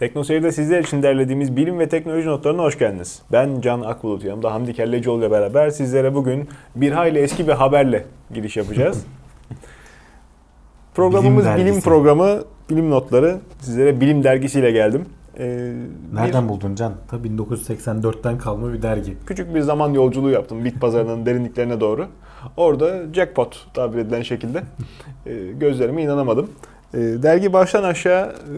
Teknoseyir'de sizler için derlediğimiz bilim ve teknoloji notlarına hoş geldiniz. Ben Can Akbulut, yanımda Hamdi Kellecioğlu ile beraber sizlere bugün bir hayli eski bir haberle giriş yapacağız. Programımız Bilim bilim, programı, bilim notları. Sizlere bilim dergisiyle geldim. Ee, Nereden buldun Can? Tabii 1984'ten kalma bir dergi. küçük bir zaman yolculuğu yaptım bit pazarının derinliklerine doğru. Orada jackpot tabir edilen şekilde e, gözlerime inanamadım. E, dergi baştan aşağı e,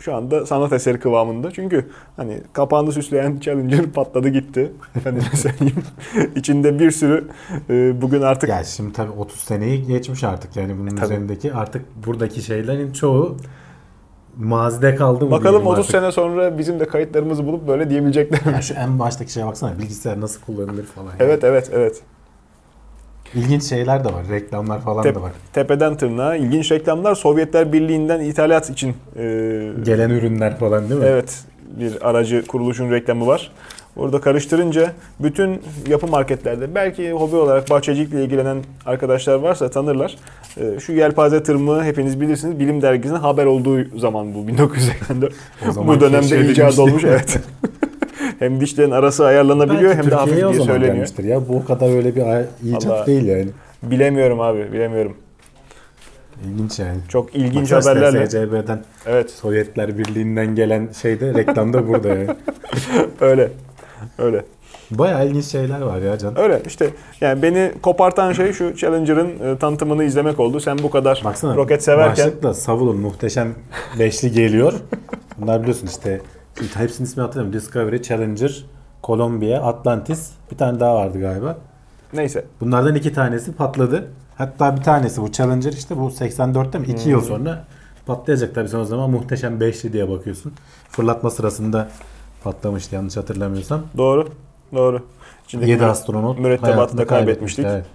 şu anda sanat eseri kıvamında. Çünkü hani kapağını süsleyen Challenger patladı gitti. Efendime söyleyeyim. İçinde bir sürü e, bugün artık Ya şimdi tabii 30 seneyi geçmiş artık yani bunun tabii. üzerindeki artık buradaki şeylerin çoğu mazide kaldı mı bakalım bilmiyorum 30 artık. sene sonra bizim de kayıtlarımızı bulup böyle diyebilecekler. Ya şu en baştaki şeye baksana bilgisayar nasıl kullanılır falan. yani. evet evet evet. İlginç şeyler de var. Reklamlar falan Tep- da var. Tepeden tırnağa ilginç reklamlar Sovyetler Birliği'nden ithalat için e, Gelen ürünler falan değil mi? Evet, bir aracı kuruluşun reklamı var. Orada karıştırınca bütün yapı marketlerde belki hobi olarak bahçecilikle ilgilenen arkadaşlar varsa tanırlar. Ee, Şu yelpaze tırmığı hepiniz bilirsiniz. Bilim dergisinin haber olduğu zaman bu 1984. O zaman bu dönemde icat olmuş. Evet. hem dişlerin arası ayarlanabiliyor Belki hem de hafif Türkiye'ye o diye zaman söyleniyor. gelmiştir ya. Bu o kadar öyle bir icat Allah. değil yani. Bilemiyorum abi, bilemiyorum. İlginç yani. Çok ilginç işte haberlerle. SCB'den Evet, Sovyetler Birliği'nden gelen şeyde reklamda burada yani. öyle. Öyle. Bayağı ilginç şeyler var ya Can. Öyle işte yani beni kopartan şey şu Challenger'ın e, tanıtımını izlemek oldu. Sen bu kadar Baksana roket severken başlıkla Savul'un muhteşem beşli geliyor. Bunlar biliyorsun işte hepsinin ismini hatırlamıyorum. Discovery, Challenger, Columbia, Atlantis. Bir tane daha vardı galiba. neyse. Bunlardan iki tanesi patladı. Hatta bir tanesi bu Challenger işte bu 84'te mi? 2 yıl sonra patlayacak tabii sen o zaman muhteşem beşli diye bakıyorsun. Fırlatma sırasında patlamıştı yanlış hatırlamıyorsam. Doğru. Doğru. İçindeki 7 müre- astronot mürettebatı hayatını da kaybetmiştik. Evet.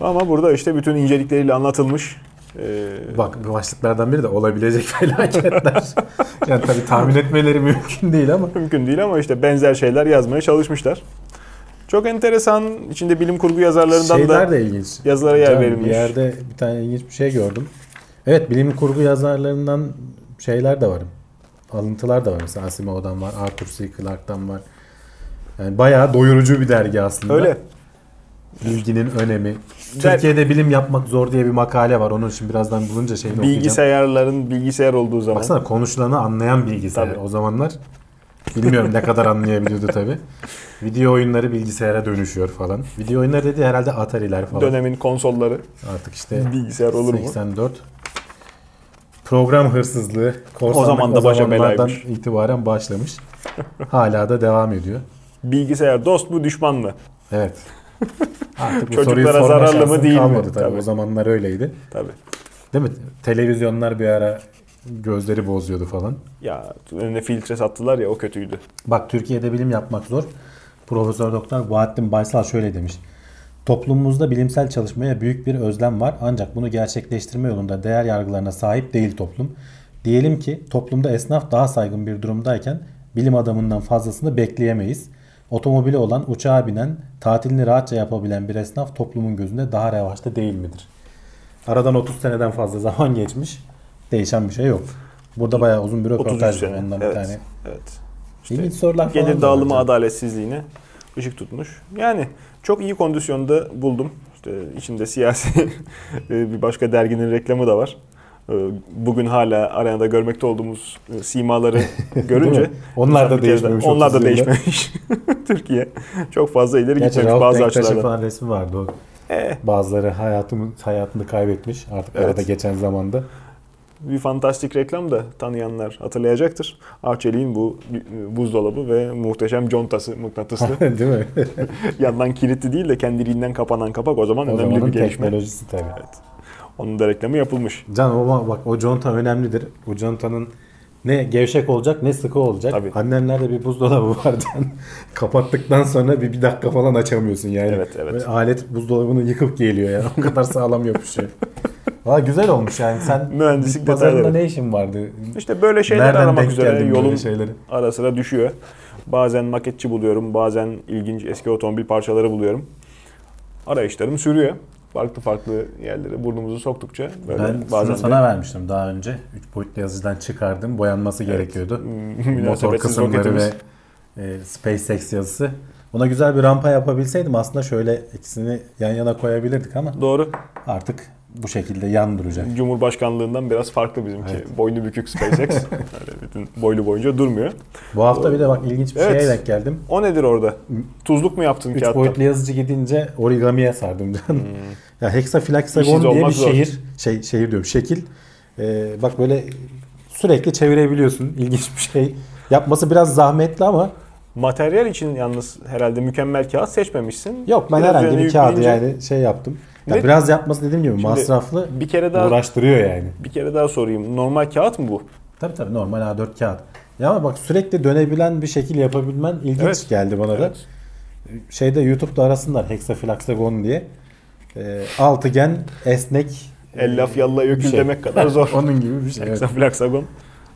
Ama burada işte bütün incelikleriyle anlatılmış. Ee, Bak bu başlıklardan biri de olabilecek felaketler. yani tabii tahmin etmeleri mümkün değil ama. mümkün değil ama işte benzer şeyler yazmaya çalışmışlar. Çok enteresan. içinde bilim kurgu yazarlarından Şeyler da de ilginç. yazılara yer Can, verilmiş. Bir yerde bir tane ilginç bir şey gördüm. Evet bilim kurgu yazarlarından şeyler de var. Alıntılar da var. Mesela Asimov'dan var, Arthur C. Clarke'dan var. Yani bayağı doyurucu bir dergi aslında. Öyle. Bilginin önemi. Der- Türkiye'de bilim yapmak zor diye bir makale var. Onun için birazdan bulunca şeyini okuyacağım. Bilgisayarların bilgisayar olduğu zaman. Baksana konuşulanı anlayan bilgisayar. Tabii. O zamanlar bilmiyorum ne kadar anlayabiliyordu tabi. Video oyunları bilgisayara dönüşüyor falan. Video oyunları dedi herhalde Atari'ler falan. Dönemin konsolları Artık işte bilgisayar olur mu? 84. Program hırsızlığı, korsanlık O zaman da başa belaymış. itibaren başlamış. Hala da devam ediyor. Bilgisayar dost mu düşman mı? Evet. Artık bu Çocuklara soruyu zararlı mı değil mi? kalmadı tabii. Tabii. O zamanlar öyleydi. Tabii. Değil mi? Televizyonlar bir ara gözleri bozuyordu falan. Ya önüne filtre sattılar ya o kötüydü. Bak Türkiye'de bilim yapmak zor. Profesör Doktor Bahattin Baysal şöyle demiş. Toplumumuzda bilimsel çalışmaya büyük bir özlem var ancak bunu gerçekleştirme yolunda değer yargılarına sahip değil toplum. Diyelim ki toplumda esnaf daha saygın bir durumdayken bilim adamından fazlasını bekleyemeyiz. Otomobili olan, uçağa binen, tatilini rahatça yapabilen bir esnaf toplumun gözünde daha revaçta değil midir? Aradan 30 seneden fazla zaman geçmiş. Değişen bir şey yok. Burada bayağı uzun bir 33 röportaj var. Ondan evet. bir tane. Evet. İlginç sorular falan Gelir da dağılımı var. adaletsizliğine ışık tutmuş. Yani çok iyi kondisyonda buldum. İşte içinde siyasi bir başka derginin reklamı da var. Ee, Bugün hala arenada görmekte olduğumuz e, simaları görünce? Onlar da daha- değişmemiş Onlar da 30 yılda. değişmemiş. Türkiye çok fazla ileri Gerçi gitmemiş bazı açılardan. falan resmi vardı o. Eh, Bazıları hayatını, hayatını kaybetmiş artık Evet. arada geçen zamanda. bir fantastik reklam da tanıyanlar hatırlayacaktır. Arçelik'in bu e, buzdolabı ve muhteşem contası mıknatıslı. Değil mi? Yandan kilitli değil de kendiliğinden kapanan kapak o zaman o önemli bir gelişme. teknolojisi tabii. Onun da reklamı yapılmış. Can o bak o conta önemlidir. O contanın ne gevşek olacak ne sıkı olacak. Tabii. Annemlerde bir buzdolabı var Can. Kapattıktan sonra bir, bir dakika falan açamıyorsun yani. Evet, evet. Böyle alet buzdolabını yıkıp geliyor ya. O kadar sağlam yapışıyor. Valla güzel olmuş yani. Sen Mühendislik pazarında ne işin vardı? İşte böyle şeyler Nereden aramak üzere yolun şeyleri? ara sıra düşüyor. Bazen maketçi buluyorum, bazen ilginç eski otomobil parçaları buluyorum. Arayışlarım sürüyor. Farklı farklı yerlere burnumuzu soktukça böyle ben bazen şunu sana vermiştim daha önce. 3 boyutlu yazıcıdan çıkardım. Boyanması gerekiyordu. Motor münasebetsiz kısımları ve e, SpaceX yazısı. Buna güzel bir rampa yapabilseydim aslında şöyle ikisini yan yana koyabilirdik ama Doğru. artık bu şekilde yan duracak. Cumhurbaşkanlığından biraz farklı bizimki. Evet. Boynu bükük SpaceX. Öyle bütün boylu boyunca durmuyor. Bu hafta bir de bak ilginç bir Evet. şeye denk geldim. O nedir orada? Tuzluk mu yaptın 3 kağıttan? boyutlu yazıcı gidince origamiye sardım canım. Ya hexaflexagon İşsiz diye bir zor. şehir, şey şehir diyorum şekil. Ee, bak böyle sürekli çevirebiliyorsun. İlginç bir şey. Yapması biraz zahmetli ama Materyal için yalnız herhalde mükemmel kağıt seçmemişsin. yok ben Biraz herhangi bir kağıdı yani şey yaptım. Ya Ne- biraz yapması dediğim gibi masraflı, Bir kere daha uğraştırıyor yani. bir kere daha sorayım. Normal kağıt mı bu? Tabii tabii normal A4 kağıt. Ya ama bak sürekli dönebilen bir şekil yapabilmen ilginç Evet. geldi bana da. Evet. Şeyde YouTube'da arasınlar hexaflexagon diye. Ee, altıgen, esnek. El laf yalla bir ökül şey. demek kadar zor. Onun gibi bir şey. evet. Hexaflexagon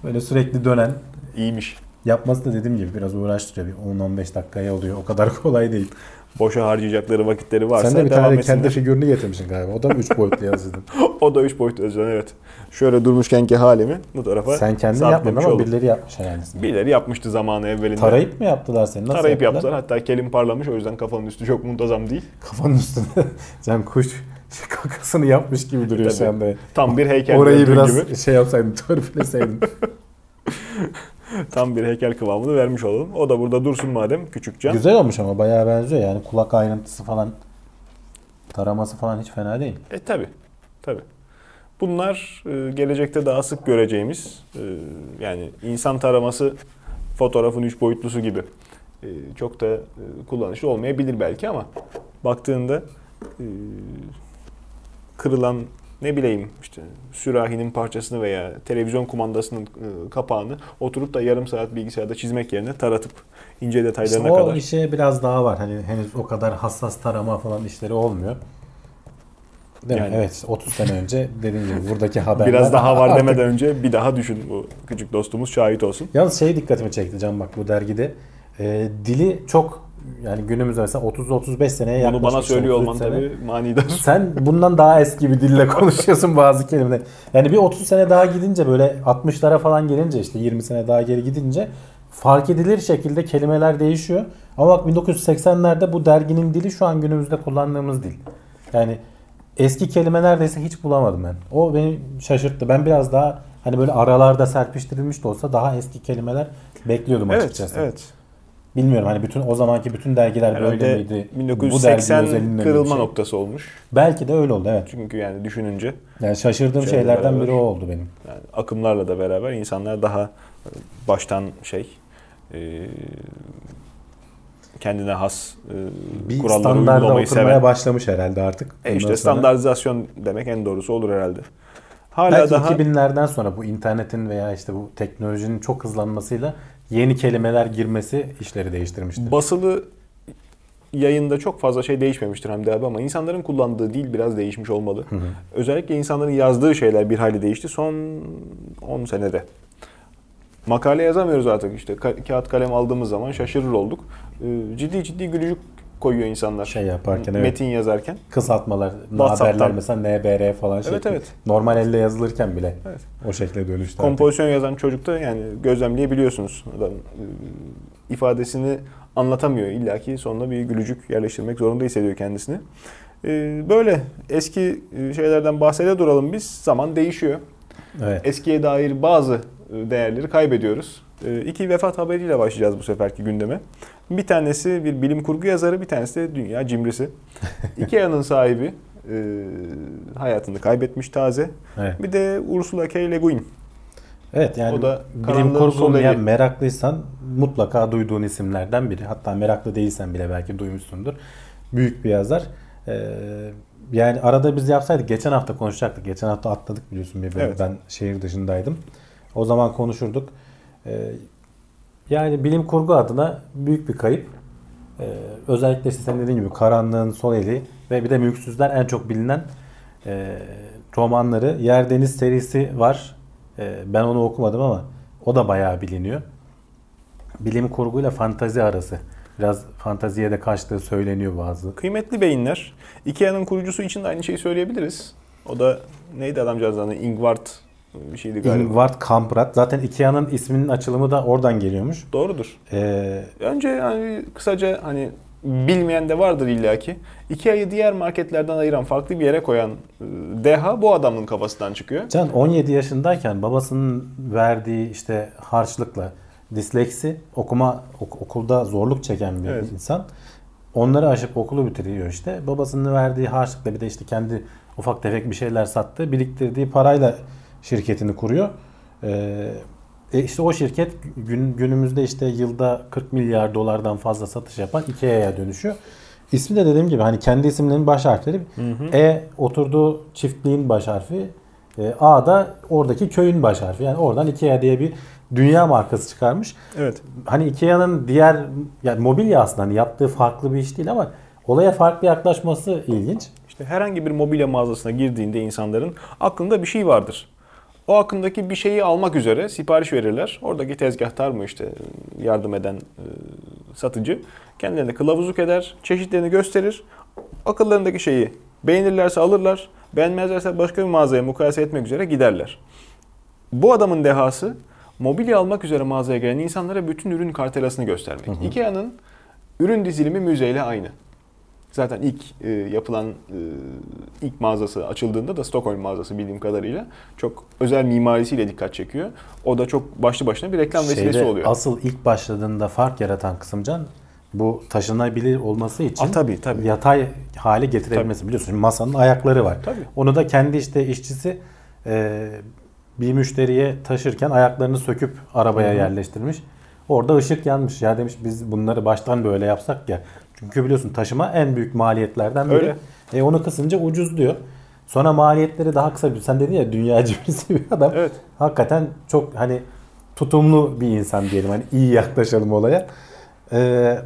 Böyle sürekli dönen. iyiymiş. Yapması da dediğim gibi biraz uğraştırıyor. Bir 10-15 dakikaya oluyor. O kadar kolay değil. Boşa harcayacakları vakitleri varsa Sen de bir devam tane etsinler. kendi figürünü getirmişsin galiba. O da mı 3 boyutlu yazıydın? o da 3 boyutlu özcan evet. Şöyle durmuşkenki halimi bu tarafa Sen kendin yapmadın ama oldum. birileri yapmış herhalde. Birileri yapmıştı zamanı evvelinde. Tarayıp mı yaptılar seni? Nasıl Tarayıp yaptılar? yaptılar. Hatta kelim parlamış o yüzden kafanın üstü çok muntazam değil. Kafanın üstünde Cem kuş kakasını yapmış gibi duruyor şu anda. Tam bir heykel Orayı biraz gibi. şey yapsaydın, törpüleseydin. Tam bir heykel kıvamını vermiş olalım. O da burada dursun madem küçük can. Güzel olmuş ama bayağı benziyor yani kulak ayrıntısı falan taraması falan hiç fena değil. E tabi. Tabi. Bunlar e, gelecekte daha sık göreceğimiz e, yani insan taraması fotoğrafın üç boyutlusu gibi e, çok da kullanışlı olmayabilir belki ama baktığında kırılan ne bileyim işte sürahinin parçasını veya televizyon kumandasının e, kapağını oturup da yarım saat bilgisayarda çizmek yerine taratıp ince detaylarına İşte o kadar. işe biraz daha var. Hani henüz o kadar hassas tarama falan işleri olmuyor. Değil mi? Yani. Evet 30 sene önce dediğim gibi buradaki haberler Biraz daha var artık- demeden önce bir daha düşün bu küçük dostumuz şahit olsun. Yalnız şey dikkatimi çekti Can bak bu dergide. Ee, dili çok yani günümüzde mesela 30-35 seneye Bunu yaklaşmış. bana söylüyor 33 olman sene. tabii manidar. Sen bundan daha eski bir dille konuşuyorsun bazı kelimeler. Yani bir 30 sene daha gidince böyle 60'lara falan gelince işte 20 sene daha geri gidince fark edilir şekilde kelimeler değişiyor. Ama bak 1980'lerde bu derginin dili şu an günümüzde kullandığımız dil. Yani eski kelime neredeyse hiç bulamadım ben. O beni şaşırttı. Ben biraz daha hani böyle aralarda serpiştirilmiş de olsa daha eski kelimeler bekliyordum Evet, açıkçası. evet. Bilmiyorum hani bütün o zamanki bütün dergiler böyle Herhalde miydi? Bu dergi 1980 özelinde mi bir kırılma şey? noktası olmuş. Belki de öyle oldu evet. Çünkü yani düşününce Yani şaşırdığım Şeyle şeylerden beraber. biri o oldu benim. yani akımlarla da beraber insanlar daha e, baştan şey e, kendine has e, Bir kuralları standarda uygulamayı seven. başlamış herhalde artık. E işte sonra- standartizasyon demek en doğrusu olur herhalde. Hala Belki daha 2000'lerden sonra bu internetin veya işte bu teknolojinin çok hızlanmasıyla yeni kelimeler girmesi işleri değiştirmiştir. basılı yayında çok fazla şey değişmemiştir Hamdi abi ama insanların kullandığı dil biraz değişmiş olmalı. Özellikle insanların yazdığı şeyler bir hayli değişti son 10 senede. Makale yazamıyoruz artık işte Ka- kağıt kalem aldığımız zaman şaşırır olduk. Ee, ciddi ciddi gülücük koyuyor insanlar. Şey yaparken evet. Metin yazarken. Kısaltmalar, haberler mesela NBR falan Evet, şekli. evet. Normal elle yazılırken bile Evet. o şekilde dönüştü. artık. Kompozisyon yazan çocukta yani gözlemleyebiliyorsunuz. Adam e, ifadesini anlatamıyor. İlla ki sonuna bir gülücük yerleştirmek zorunda hissediyor kendisini. E, Böyle eski e, şeylerden bahsede duralım biz. Zaman değişiyor. Evet. Eskiye dair bazı değerleri kaybediyoruz. İki vefat haberiyle başlayacağız bu seferki gündeme. Bir tanesi bir bilim kurgu yazarı, bir tanesi de dünya cimrisi. Ikea'nın sahibi e, hayatını kaybetmiş taze. evet. Bir de Ursula K. Le Guin. Evet yani O da bilim karanlığın kurgu son yani eli. meraklıysan mutlaka duyduğun isimlerden biri. Hatta meraklı değilsen bile belki duymuşsundur. Büyük bir yazar. Ee, yani arada biz yapsaydık geçen hafta konuşacaktık. Geçen hafta atladık biliyorsun bir bölüm. Evet. Ben şehir dışındaydım. O zaman konuşurduk. Ee, yani bilim kurgu adına büyük bir kayıp. Ee, özellikle senin dediğin gibi Karanlığın Sol Eli ve bir de Mülksüzler en çok bilinen e, romanları. Yer Deniz serisi var. E, ben onu okumadım ama o da bayağı biliniyor. Bilim kurguyla fantazi arası biraz fantaziye de kaçtığı söyleniyor bazı. Kıymetli beyinler. Ikea'nın kurucusu için de aynı şeyi söyleyebiliriz. O da neydi adamcağızın adı? Ingvard şeydi galiba. Ingvard Kamprad. Zaten Ikea'nın isminin açılımı da oradan geliyormuş. Doğrudur. Ee, Önce hani kısaca hani bilmeyen de vardır illaki. Ikea'yı diğer marketlerden ayıran, farklı bir yere koyan e, deha bu adamın kafasından çıkıyor. Can 17 yaşındayken babasının verdiği işte harçlıkla disleksi okuma ok- okulda zorluk çeken bir Evet. insan. Onları aşıp okulu bitiriyor işte. Babasının verdiği harçlıkla bir de işte kendi ufak tefek bir şeyler sattı. Biriktirdiği parayla şirketini kuruyor. Ee, e işte o şirket gün, günümüzde işte yılda 40 milyar dolardan fazla satış yapan Ikea'ya dönüşüyor. İsmi de dediğim gibi hani kendi isimlerinin baş harfleri. E oturduğu çiftliğin baş harfi. E, A da oradaki köyün baş harfi. Yani oradan Ikea diye bir dünya markası çıkarmış. Evet. Hani Ikea'nın diğer yani mobilya aslında hani yaptığı farklı bir iş değil ama olaya farklı yaklaşması ilginç. İşte herhangi bir mobilya mağazasına girdiğinde insanların aklında bir şey vardır. O aklındaki bir şeyi almak üzere sipariş verirler. Oradaki tezgahtar mı işte yardım eden e, satıcı kendilerine kılavuzluk eder, çeşitlerini gösterir. Akıllarındaki şeyi beğenirlerse alırlar, beğenmezlerse başka bir mağazaya mukayese etmek üzere giderler. Bu adamın dehası mobilya almak üzere mağazaya gelen insanlara bütün ürün kartelasını göstermek. Ikea'nın ürün dizilimi müzeyle aynı. Zaten ilk e, yapılan e, ilk mağazası açıldığında da Stockholm mağazası bildiğim kadarıyla çok özel mimarisiyle dikkat çekiyor. O da çok başlı başına bir reklam vesilesi Şeyde oluyor. Asıl ilk başladığında fark yaratan kısım Can bu taşınabilir olması için Aa, tabii, tabii. yatay hale getirebilmesi. Biliyorsun şimdi masanın ayakları var. Tabii. Onu da kendi işte işçisi e, bir müşteriye taşırken ayaklarını söküp arabaya yerleştirmiş. Orada ışık yanmış. Ya demiş biz bunları baştan böyle yapsak ya. Çünkü biliyorsun taşıma en büyük maliyetlerden biri. Öyle. E onu kısınca ucuz diyor. Sonra maliyetleri daha kısa bir sen dedin ya birisi bir adam. Evet. Hakikaten çok hani tutumlu bir insan diyelim. Hani iyi yaklaşalım olaya. Ee,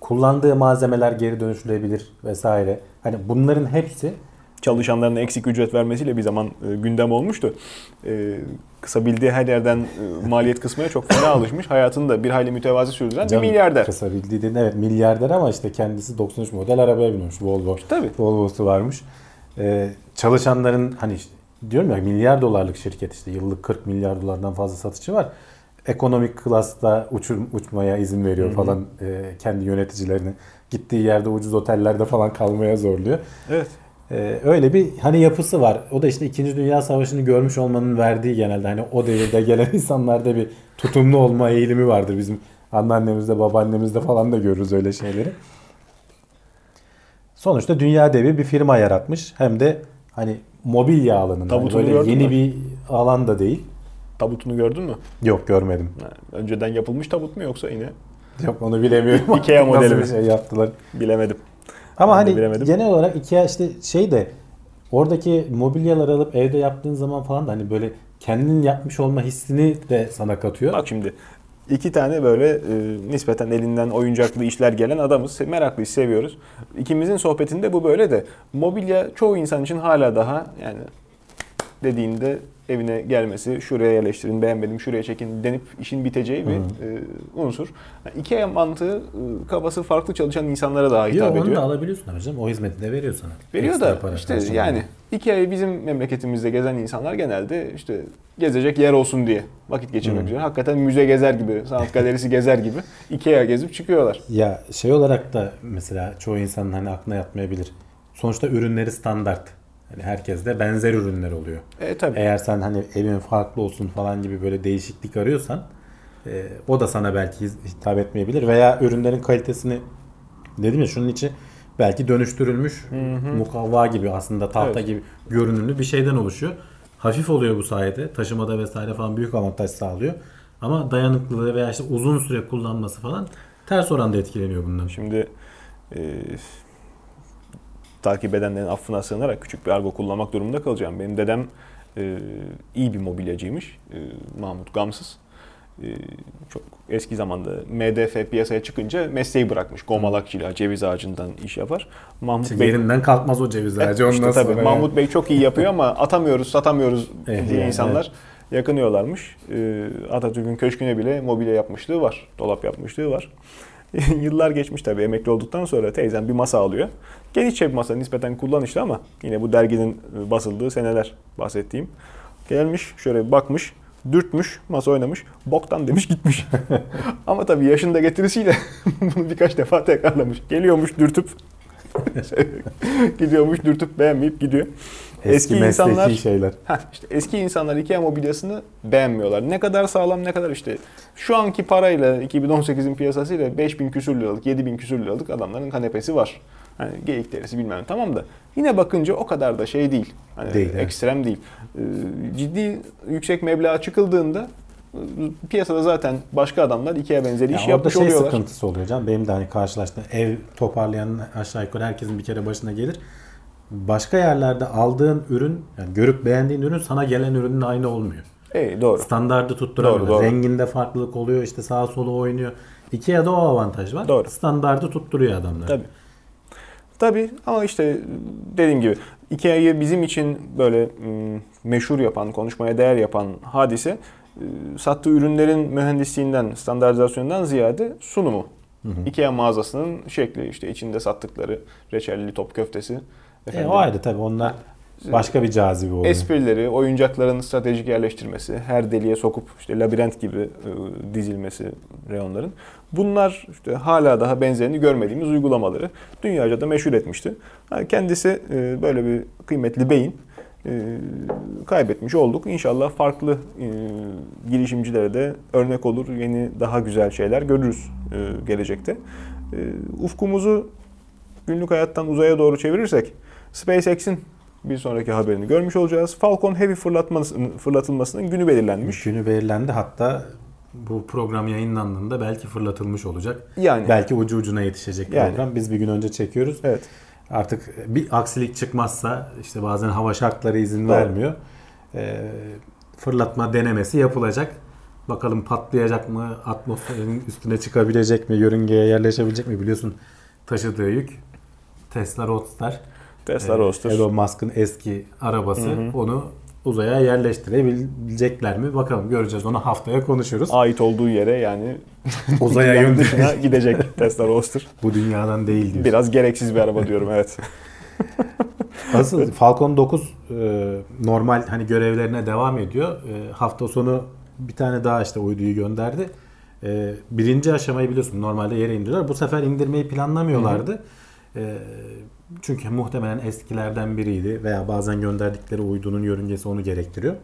kullandığı malzemeler geri dönüştürülebilir vesaire. Hani bunların hepsi Çalışanlarına eksik ücret vermesiyle bir zaman e, gündem olmuştu. E, kısabildiği her yerden e, maliyet kısmaya çok fena alışmış. Hayatını da bir hayli mütevazi sürdüren bir Canım, milyarder. Kısa bildiğin evet milyarder ama işte kendisi 93 model arabaya binmiş Volvo. Tabii. Volvo'su varmış. Ee, çalışanların hani işte, diyorum ya milyar dolarlık şirket işte yıllık 40 milyar dolardan fazla satışı var. Ekonomik klasta uçur, uçmaya izin veriyor falan e, kendi yöneticilerini. Gittiği yerde ucuz otellerde falan kalmaya zorluyor. Evet. Ee, öyle bir hani yapısı var. O da işte 2. Dünya Savaşı'nı görmüş olmanın verdiği genelde hani o devirde gelen insanlarda bir tutumlu olma eğilimi vardır. Bizim anneannemizde, babaannemizde falan da görürüz öyle şeyleri. Sonuçta dünya devi bir firma yaratmış. Hem de hani mobilya alanında. Hani böyle yeni mü? bir alan da değil. Tabutunu gördün mü? Yok görmedim. Ha, Önceden yapılmış tabut mu yoksa yine Yok onu bilemiyorum. Ikea modeli mi? bir şey yaptılar. bilemedim. Ama Ben hani bilemedim. genel olarak Ikea işte şey de oradaki mobilyaları alıp evde yaptığın zaman falan da hani böyle kendin yapmış olma hissini de sana katıyor. Bak şimdi iki tane böyle e, nispeten elinden oyuncaklı işler gelen adamız. Meraklıyız, seviyoruz. İkimizin sohbetinde bu böyle de mobilya çoğu insan için hala daha yani dediğinde evine gelmesi, şuraya yerleştirin, beğenmedim, şuraya çekin denip işin biteceği bir e, unsur. Yani Ikea mantığı e, kafası farklı çalışan insanlara daha hitap Yok onu ediyor. da alabiliyorsun hocam. O hizmeti de veriyor sana. Veriyor Ekstra da para işte karşılığında. yani Ikea'yı bizim memleketimizde gezen insanlar genelde işte gezecek yer olsun diye vakit geçirmek üzere. Hakikaten müze gezer gibi, sanat galerisi gezer gibi Ikea gezip çıkıyorlar. Ya şey olarak da mesela çoğu insanın hani aklına yatmayabilir. Sonuçta ürünleri standart. Hani herkeste benzer ürünler oluyor. E tabii. Eğer sen hani evin farklı olsun falan gibi böyle değişiklik arıyorsan e, o da sana belki hitap etmeyebilir veya ürünlerin kalitesini dedim ya şunun içi belki dönüştürülmüş mukavva gibi aslında tahta Evet. gibi görünümlü bir şeyden oluşuyor. Hafif oluyor bu sayede. Taşımada vesaire falan büyük avantaj sağlıyor. Ama dayanıklılığı veya işte uzun süre kullanması falan ters oranda etkileniyor bundan. Şimdi e, takip edenlerin affına sığınarak küçük bir argo kullanmak durumunda kalacağım. Benim dedem e, iyi bir mobilyacıymış. E, Mahmut Gamsız. E, çok eski zamanda MDF piyasaya çıkınca mesleği bırakmış. Gomalakçıyla ceviz ağacından iş yapar. Mahmut İşte Bey yerinden kalkmaz o ceviz ağacı. Evet, işte tabii Mahmut Bey çok iyi yapıyor ama atamıyoruz, satamıyoruz Eh, diye yani, insanlar yakınıyorlarmış. Ee, Atatürk'ün köşküne bile mobilya yapmışlığı var, dolap yapmışlığı var. Yıllar geçmiş tabii emekli olduktan sonra teyzem bir masa alıyor. Genişçe bir masa nispeten kullanışlı ama yine bu derginin e, basıldığı seneler bahsettiğim. Gelmiş şöyle bir bakmış dürtmüş, masa oynamış, boktan demiş gitmiş. Ama tabii yaşında getirisiyle bunu birkaç defa tekrarlamış. Geliyormuş dürtüp gidiyormuş dürtüp beğenmeyip gidiyor. Eski, eski insanlar şeyler. Heh, işte eski insanlar IKEA mobilyasını beğenmiyorlar. Ne kadar sağlam ne kadar işte şu anki parayla 2018'in piyasasıyla 5000 küsür liralık 7000 küsür liralık adamların kanepesi var. Hani geyik derisi bilmem tamam da yine bakınca o kadar da şey değil. Hani değil ekstrem evet. değil. Ee, ciddi yüksek meblağ çıkıldığında e, piyasada zaten başka adamlar ikiye benzeri iş yapmış şey oluyorlar. sıkıntısı oluyor canım. Benim de hani karşılaştığım ev toparlayan aşağı yukarı herkesin bir kere başına gelir. Başka yerlerde aldığın ürün, yani görüp beğendiğin ürün sana gelen ürünün aynı olmuyor. Evet doğru. Standardı tutturamıyor. Doğru, doğru. Renginde farklılık oluyor. işte sağa sola oynuyor. Ikea'da o avantaj var. Doğru. Standardı tutturuyor adamlar. Tabii. Tabii ama işte dediğim gibi Ikea'yı bizim için böyle meşhur yapan, konuşmaya değer yapan hadise sattığı ürünlerin mühendisliğinden, standartizasyonundan ziyade sunumu. Hı hı. Ikea mağazasının şekli işte içinde sattıkları reçelli top köftesi. E, o ayrı tabii onlar başka bir cazibe oluyor. Esprileri, oyuncakların stratejik yerleştirmesi, her deliğe sokup işte labirent gibi e, dizilmesi reyonların. Bunlar işte hala daha benzerini görmediğimiz uygulamaları dünyaca da meşhur etmişti. Yani kendisi e, böyle bir kıymetli beyin e, kaybetmiş olduk. İnşallah farklı e, girişimcilere de örnek olur. Yeni daha güzel şeyler görürüz e, gelecekte. E, ufkumuzu günlük hayattan uzaya doğru çevirirsek SpaceX'in bir sonraki haberini görmüş olacağız. Falcon Heavy fırlatılmasının günü belirlenmiş. Günü belirlendi. Hatta bu program yayınlandığında belki fırlatılmış olacak. Yani belki ucu ucuna yetişecek yani. program. Biz bir gün önce çekiyoruz. Evet. Artık bir aksilik çıkmazsa işte bazen hava şartları izin Doğru. vermiyor. E, fırlatma denemesi yapılacak. Bakalım patlayacak mı? Atmosferin üstüne çıkabilecek mi? Yörüngeye yerleşebilecek mi? Biliyorsun taşıdığı yük Tesla Roadster. Tesla ee, Roadster. Elon Musk'ın eski arabası. Hı hı. Onu uzaya yerleştirebilecekler mi? Bakalım göreceğiz. Onu haftaya konuşuruz. Ait olduğu yere yani uzaya yön dışına gidecek Tesla Roadster. Bu dünyadan değil diyorsun. Biraz gereksiz bir araba diyorum evet. Asıl Falcon 9 e, normal hani görevlerine devam ediyor. E, hafta sonu bir tane daha işte uyduyu gönderdi. E, birinci aşamayı biliyorsun normalde yere indiriyorlar. Bu sefer indirmeyi planlamıyorlardı. Hı hı. Çünkü muhtemelen eskilerden biriydi veya bazen gönderdikleri uydunun yörüngesi onu gerektiriyor.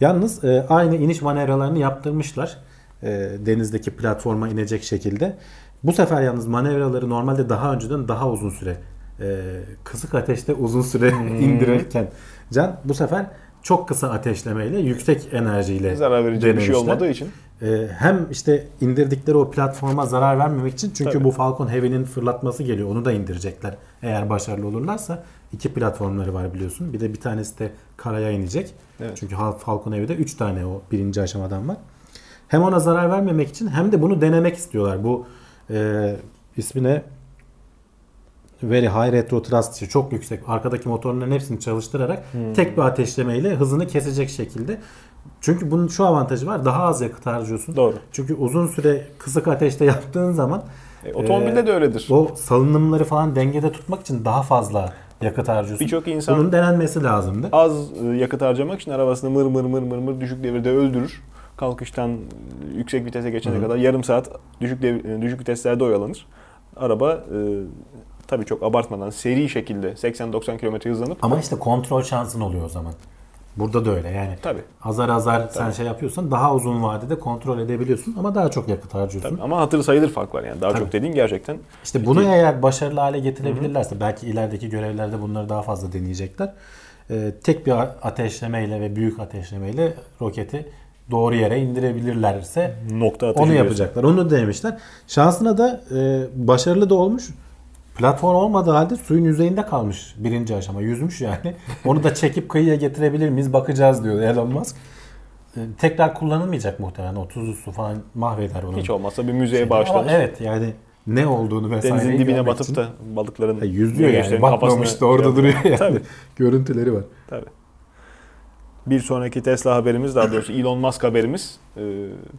Yalnız e, aynı iniş manevralarını yaptırmışlar. E, denizdeki platforma inecek şekilde. Bu sefer yalnız manevraları normalde daha önceden daha uzun süre e, kısık ateşte uzun süre hmm. indirirken Can bu sefer çok kısa ateşlemeyle yüksek enerjiyle zarar verici bir şey olmadığı için ee, hem işte indirdikleri o platforma zarar vermemek için çünkü Tabii. bu Falcon Heavy'nin fırlatması geliyor. Onu da indirecekler eğer başarılı olurlarsa. iki platformları var biliyorsun. Bir de bir tanesi de karaya inecek. Evet. Çünkü Falcon Heavy'de 3 tane o birinci aşamadan var. Hem ona zarar vermemek için hem de bunu denemek istiyorlar. Bu e, ismi ne? Very High Retro Thrust çok yüksek. Arkadaki motorların hepsini çalıştırarak hmm. tek bir ateşlemeyle hızını kesecek şekilde çünkü bunun şu avantajı var. Daha az yakıt harcıyorsun. Doğru. Çünkü uzun süre kısık ateşte yaptığın zaman e, otomobilde e, de öyledir. O salınımları falan dengede tutmak için daha fazla yakıt harcıyorsun. Birçok insan bunun denenmesi lazımdı. Az e, yakıt harcamak için arabasını mır mır mır mır mır düşük devirde öldürür. Kalkıştan yüksek vitese geçene Hı. kadar yarım saat düşük devir, e, düşük viteslerde oyalanır. Araba e, tabii çok abartmadan seri şekilde 80-90 km hızlanıp ama işte kontrol şansın oluyor o zaman. Burada da öyle yani. Tabii. Azar azar Tabii. sen şey yapıyorsan daha uzun vadede kontrol edebiliyorsun ama daha çok yakıt harcıyorsun. Tabii. Ama hatır sayılır fark var yani. Daha Tabii. çok dediğin gerçekten. İşte bunu ciddi. eğer başarılı hale getirebilirlerse Hı-hı. belki ilerideki görevlerde bunları daha fazla deneyecekler. Ee, tek bir ateşlemeyle ve büyük ateşlemeyle roketi doğru yere indirebilirlerse Nokta onu yapacaklar. Onu denemişler. Şansına da e, başarılı da olmuş. Platform olmadığı halde suyun yüzeyinde kalmış birinci aşama. Yüzmüş yani. Onu da çekip kıyıya getirebilir miyiz bakacağız diyor Elon Musk. Ee, tekrar kullanılmayacak muhtemelen. O tuzlu su falan mahveder onu. Hiç olmazsa bir müzeye bağışlanır. Ama evet yani ne olduğunu vesaire Denizin dibine batıp için. da balıkların yüzüyor yani. Batmamış da orada duruyor yani. Tabii. Görüntüleri var. Tabii. Bir sonraki Tesla haberimiz daha doğrusu Elon Musk haberimiz e,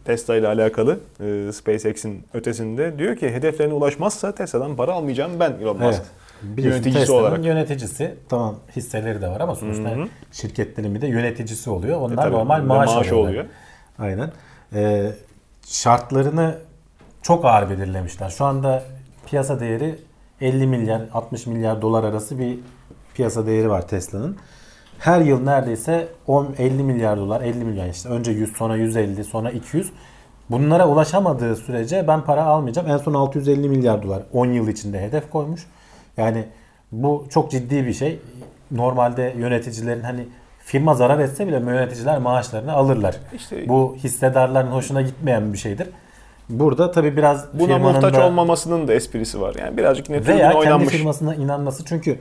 Tesla ile alakalı e, SpaceX'in ötesinde diyor ki hedeflerine ulaşmazsa Tesla'dan para almayacağım ben Elon Musk. Evet. Biliyorsun Yöneticisi Tesla'nın olarak. yöneticisi tamam hisseleri de var ama sonuçta Hı hı. şirketlerin bir de yöneticisi oluyor. Onlar E tabii, normal bir maaş alıyorlar. oluyor. Aynen. Ee, şartlarını çok ağır belirlemişler. Şu anda piyasa değeri 50 milyar 60 milyar dolar arası bir piyasa değeri var Tesla'nın. Her yıl neredeyse 10 50 milyar dolar, 50 milyon işte önce 100 sonra 150 sonra 200 Bunlara ulaşamadığı sürece ben para almayacağım. En son 650 milyar dolar 10 yıl içinde hedef koymuş. Yani bu çok ciddi bir şey. Normalde yöneticilerin hani firma zarar etse bile yöneticiler maaşlarını alırlar. İşte Bu hissedarların hoşuna gitmeyen bir şeydir. Burada tabii biraz buna muhtaç da olmamasının da esprisi var. Yani birazcık ne veya kendi oynanmış. firmasına inanması çünkü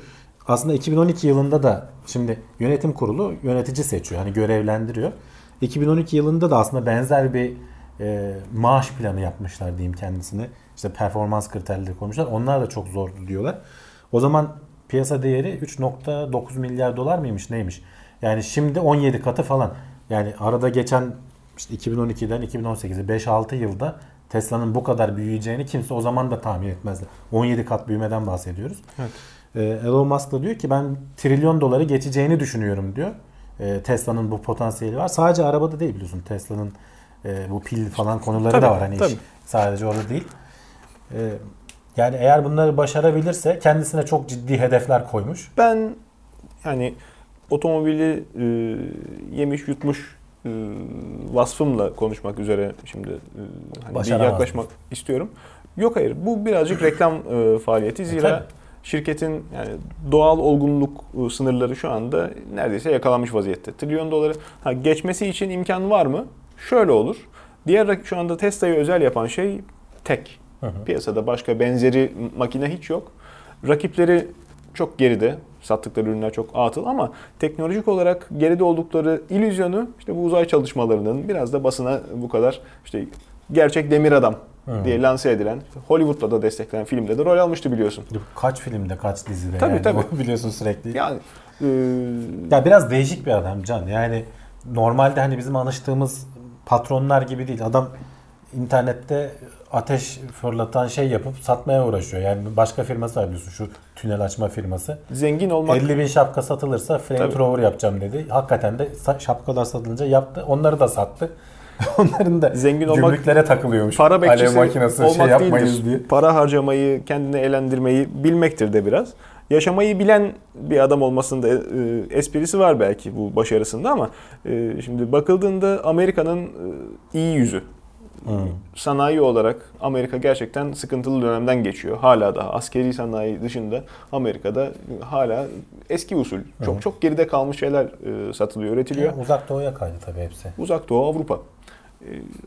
aslında 2012 yılında da şimdi yönetim kurulu yönetici seçiyor. Hani görevlendiriyor. 2012 yılında da aslında benzer bir e, maaş planı yapmışlar diyeyim kendisine. İşte performans kriterleri koymuşlar. Onlar da çok zordu diyorlar. O zaman piyasa değeri 3.9 milyar dolar mıymış neymiş? Yani şimdi 17 katı falan. Yani arada geçen işte 2012'den 2018'e 5-6 yılda Tesla'nın bu kadar büyüyeceğini kimse o zaman da tahmin etmezdi. 17 kat büyümeden bahsediyoruz. Evet. Ee, Elon Musk da diyor ki ben trilyon doları geçeceğini düşünüyorum diyor. Ee, Tesla'nın bu potansiyeli var. Sadece arabada değil biliyorsun. Tesla'nın e, bu pil falan konuları Tabii, da var. Hani iş tabii. sadece orada değil. Ee, yani eğer bunları başarabilirse kendisine çok ciddi hedefler koymuş. Ben yani otomobili e, yemiş yutmuş e, vasfımla konuşmak üzere şimdi e, hani bir yaklaşmak istiyorum. Yok hayır bu birazcık reklam e, faaliyeti zira. Şirketin yani doğal olgunluk e, sınırları şu anda neredeyse yakalanmış vaziyette. Trilyon doları ha, geçmesi için imkan var mı? Şöyle olur. Diğer şu anda Tesla'yı özel yapan şey tek. Hı hı. Piyasada başka benzeri makine hiç yok. Rakipleri çok geride. Sattıkları ürünler çok atıl ama teknolojik olarak geride oldukları illüzyonu işte bu uzay çalışmalarının biraz da basına bu kadar işte gerçek demir adam Hı. diye lanse edilen Hollywood'da da desteklenen filmde de rol almıştı biliyorsun. Kaç filmde kaç dizide Tabii, yani. tabii. Biliyorsun sürekli. Ya, Yani e, biraz değişik bir adam Can. Yani normalde hani bizim alıştığımız patronlar gibi değil. Adam internette ateş fırlatan şey yapıp satmaya uğraşıyor. Yani başka firma sahibiyorsun şu tünel açma firması. zengin olmak 50 bin şapka satılırsa flamethrower yapacağım dedi. Hakikaten de şapkalar satılınca yaptı. Onları da sattı. Onların da Zengin olmak- gümrüklere takılıyormuş. para bekçisi makinesi olmak şey yapmayız değildir. diye. Para harcamayı, kendini eğlendirmeyi bilmektir de biraz. Yaşamayı bilen bir adam olmasında e, esprisi var belki bu başarısında ama e, şimdi bakıldığında Amerika'nın e, iyi yüzü. Hmm. Sanayi olarak Amerika gerçekten sıkıntılı dönemden geçiyor. Hala daha askeri sanayi dışında Amerika'da hala eski usul çok çok geride kalmış şeyler e, satılıyor, üretiliyor. Uzak doğuya kaydı tabii hepsi. Uzak Doğu, Avrupa. Ee,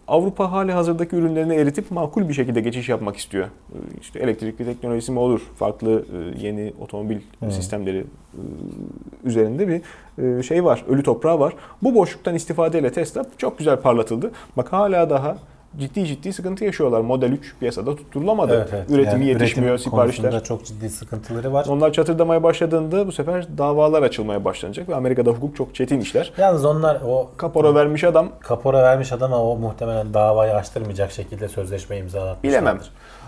Avrupa hali hazırdaki ürünlerini eritip makul bir şekilde geçiş yapmak istiyor. Ee, İşte elektrikli teknolojisi mi olur? Farklı e, yeni otomobil Hı. sistemleri e, üzerinde bir e, şey var. Ölü toprağı var. Bu boşluktan istifadeyle Tesla çok güzel parlatıldı. Bak hala daha ciddi ciddi sıkıntı yaşıyorlar. Model 3 piyasada tutturulamadı. Üretimi Yani yetişmiyor, üretim siparişler. çok ciddi sıkıntıları var. Onlar çatırdamaya başladığında bu sefer davalar açılmaya başlanacak ve Amerika'da hukuk çok çetin işler. Yalnız onlar o Kapora vermiş adam kapora vermiş adama o muhtemelen davayı açtırmayacak şekilde sözleşme imzalatmışlardır. Bilemem.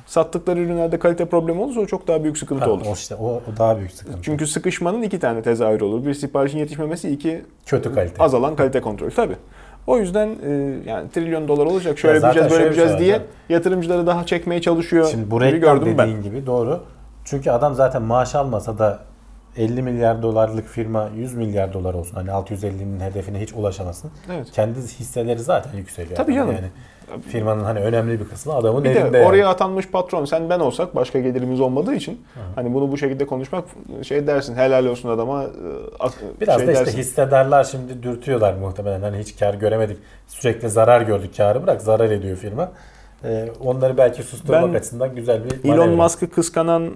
Sattıkları ürünlerde kalite problemi olursa o çok daha büyük sıkıntı Ha, olur. o işte o, o daha büyük sıkıntı. Çünkü sıkışmanın iki tane tezahürü olur. Bir siparişin yetişmemesi, iki kötü kalite. azalan kalite kontrolü. Tabii. O yüzden e, yani trilyon dolar olacak, şöyle zaten yapacağız, böyle yapacağız şey diye yatırımcıları daha çekmeye çalışıyor Şimdi bu reklam gördüm ben. dediğin gibi doğru. Çünkü adam zaten maaş almasa da 50 milyar dolarlık firma 100 milyar dolar olsun. Hani 650'nin hedefine hiç ulaşamasın. Evet. Kendi hisseleri zaten yükseliyor. Tabii canım. Yani firmanın hani önemli bir kısmı adamın Bir elinde. de yani. oraya atanmış patron sen ben olsak başka gelirimiz olmadığı için hani bunu bu şekilde konuşmak şey dersin helal olsun adama e, Biraz şey da işte dersin. hissedarlar şimdi dürtüyorlar muhtemelen. Hani hiç kar göremedik. Sürekli zarar gördük. Karı bırak zarar ediyor firma. Ee, onları belki susturmak Ben açısından güzel bir Elon. Musk'ı kıskanan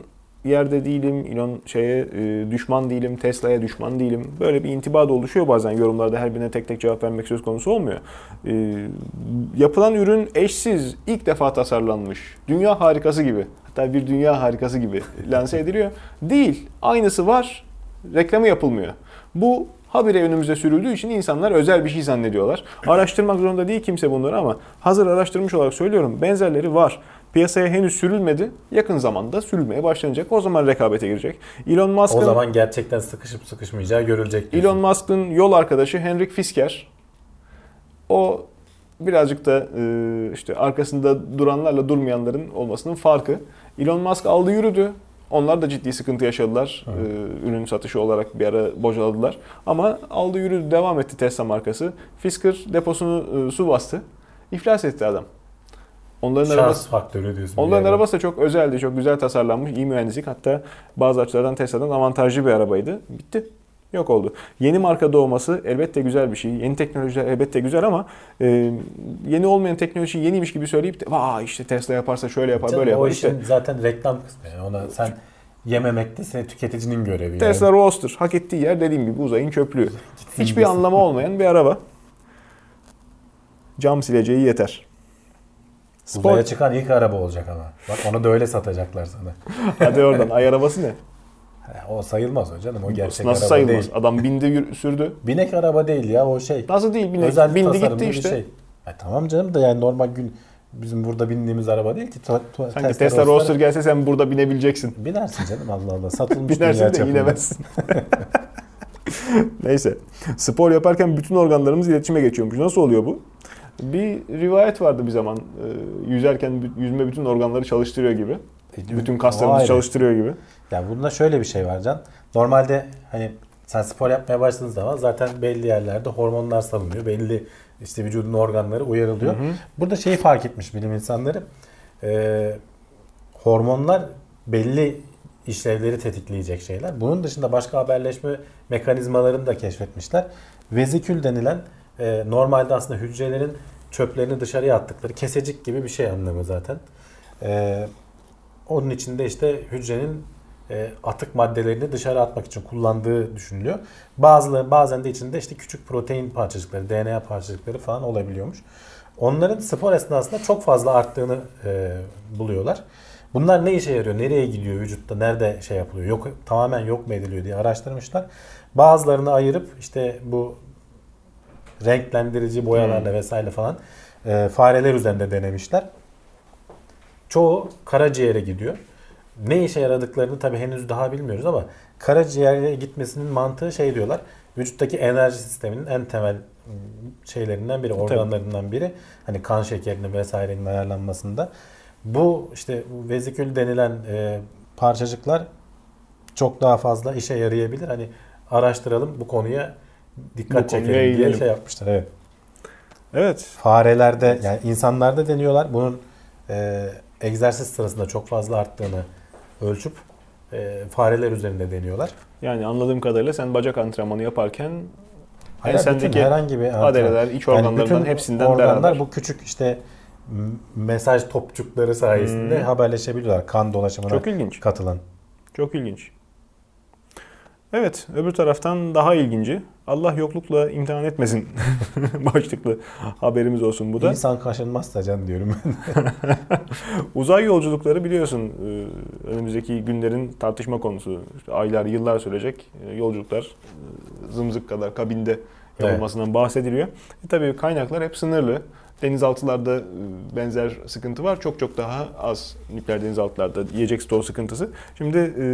yerde değilim. Elon şeye e, düşman değilim. Tesla'ya düşman değilim. Böyle bir intiba da oluşuyor bazen yorumlarda. Her birine tek tek cevap vermek söz konusu olmuyor. E, yapılan ürün eşsiz. ilk defa tasarlanmış. Dünya harikası gibi. Hatta bir dünya harikası gibi lanse ediliyor. Değil. Aynısı var. Reklamı yapılmıyor. Bu habire önümüze sürüldüğü için insanlar özel bir şey zannediyorlar. Araştırmak zorunda değil kimse bunları ama hazır araştırmış olarak söylüyorum benzerleri var. Piyasaya henüz sürülmedi. Yakın zamanda sürülmeye başlanacak. O zaman rekabete girecek. Elon O Musk'ın zaman gerçekten sıkışıp sıkışmayacağı görülecek. diyorsun. Elon Musk'ın yol arkadaşı Henrik Fisker. O birazcık da e, işte arkasında duranlarla durmayanların olmasının farkı. Elon Musk aldı yürüdü. Onlar da ciddi sıkıntı yaşadılar. E, ürün satışı olarak bir ara bocaladılar. Ama aldı yürüdü devam etti Tesla markası. Fisker deposunu e, su bastı. İflas etti adam. Onların arabası Şans faktörü diyorsun. Onların arabası da çok özeldi, çok güzel tasarlanmış, iyi mühendislik. Hatta bazı açılardan Tesla'dan avantajlı bir arabaydı. Bitti. Yok oldu. Yeni marka doğması elbette güzel bir şey. Yeni teknolojiler elbette güzel ama e, yeni olmayan teknoloji yeniymiş gibi söyleyip de vay işte Tesla yaparsa şöyle yapar, Canım, böyle o yapar. İşte işin zaten reklam kısmı. Yani ona sen yememekte seni tüketicinin görevi. yani. Tesla Roadster hak ettiği yer dediğim gibi uzayın çöplüğü. Hiçbir anlamı olmayan bir araba. Cam sileceği yeter. Uzaya Spor. çıkan ilk araba olacak ama. Bak onu da öyle satacaklar sana. Hadi oradan. Ay arabası ne? O sayılmaz o canım. O gerçek Nasıl araba sayılmaz? değil. Adam bindi yürü- sürdü. Binek araba değil ya o şey. Nasıl değil? Bindi, Özel bindi tasarımlı gitti bir işte. Şey. Ya tamam canım da yani normal gün bizim burada bindiğimiz araba değil ki. Sanki Tesla, Roadster gelse sen burada binebileceksin. Binersin canım Allah Allah. Satılmış Binersin dünya de çapında. inemezsin. Neyse. Spor yaparken bütün organlarımız iletişime geçiyormuş. Nasıl oluyor bu? Bir rivayet vardı bir zaman. Ee, Yüzerken bü- yüzme bütün organları çalıştırıyor gibi. Bütün kaslarımızı çalıştırıyor gibi. Ya bunda şöyle bir şey var Can. Normalde hani sen spor yapmaya başladığın zaman zaten belli yerlerde hormonlar salınıyor. Belli işte vücudun organları uyarılıyor. Burada şeyi fark etmiş bilim insanları. Ee, hormonlar belli işlevleri tetikleyecek şeyler. Bunun dışında başka haberleşme mekanizmalarını da keşfetmişler. Vezikül denilen e, normalde aslında hücrelerin çöplerini dışarıya attıkları kesecik gibi bir şey anlamı zaten. Ee, onun içinde işte hücrenin e, atık maddelerini dışarı atmak için kullandığı düşünülüyor. Bazıları bazen de içinde işte küçük protein parçacıkları, DNA parçacıkları falan olabiliyormuş. Onların spor esnasında çok fazla arttığını e, buluyorlar. Bunlar ne işe yarıyor? Nereye gidiyor vücutta? Nerede şey yapılıyor? Yok tamamen yok mu ediliyor diye araştırmışlar. Bazılarını ayırıp işte bu renklendirici boyalarla vesaire falan e, fareler üzerinde denemişler. Çoğu karaciğere gidiyor. Ne işe yaradıklarını tabii henüz daha bilmiyoruz ama karaciğere gitmesinin mantığı şey diyorlar. Vücuttaki enerji sisteminin en temel şeylerinden biri, organlarından biri. Hani kan şekerinin vesairenin ayarlanmasında. Bu işte vezikül denilen e, parçacıklar çok daha fazla işe yarayabilir. Hani araştıralım bu konuya dikkat Bu konuya çekelim diye eğilelim. şey yapmışlar. Evet. Evet. Farelerde yani insanlarda deniyorlar. Bunun e, egzersiz sırasında çok fazla arttığını ölçüp e, fareler üzerinde deniyorlar. Yani anladığım kadarıyla sen bacak antrenmanı yaparken Hayır, ensendeki herhangi bir adaleler, iç organlarından bütün hepsinden organlar beraber. bu küçük işte mesaj topçukları sayesinde Hmm. haberleşebiliyorlar kan dolaşımına Çok ilginç. katılan. Çok ilginç. Evet, öbür taraftan daha ilginci. Allah yoklukla imtihan etmesin başlıklı haberimiz olsun bu da. İnsan kaşınmazsa can diyorum ben. Uzay yolculukları biliyorsun e, önümüzdeki günlerin tartışma konusu. İşte aylar, yıllar sürecek e, yolculuklar e, zımzık kadar kabinde yapılmasından bahsediliyor. E tabii kaynaklar hep sınırlı. Denizaltılarda e, benzer sıkıntı var. Çok çok daha az nükleer denizaltılarda yiyecek stoğu sıkıntısı. Şimdi e,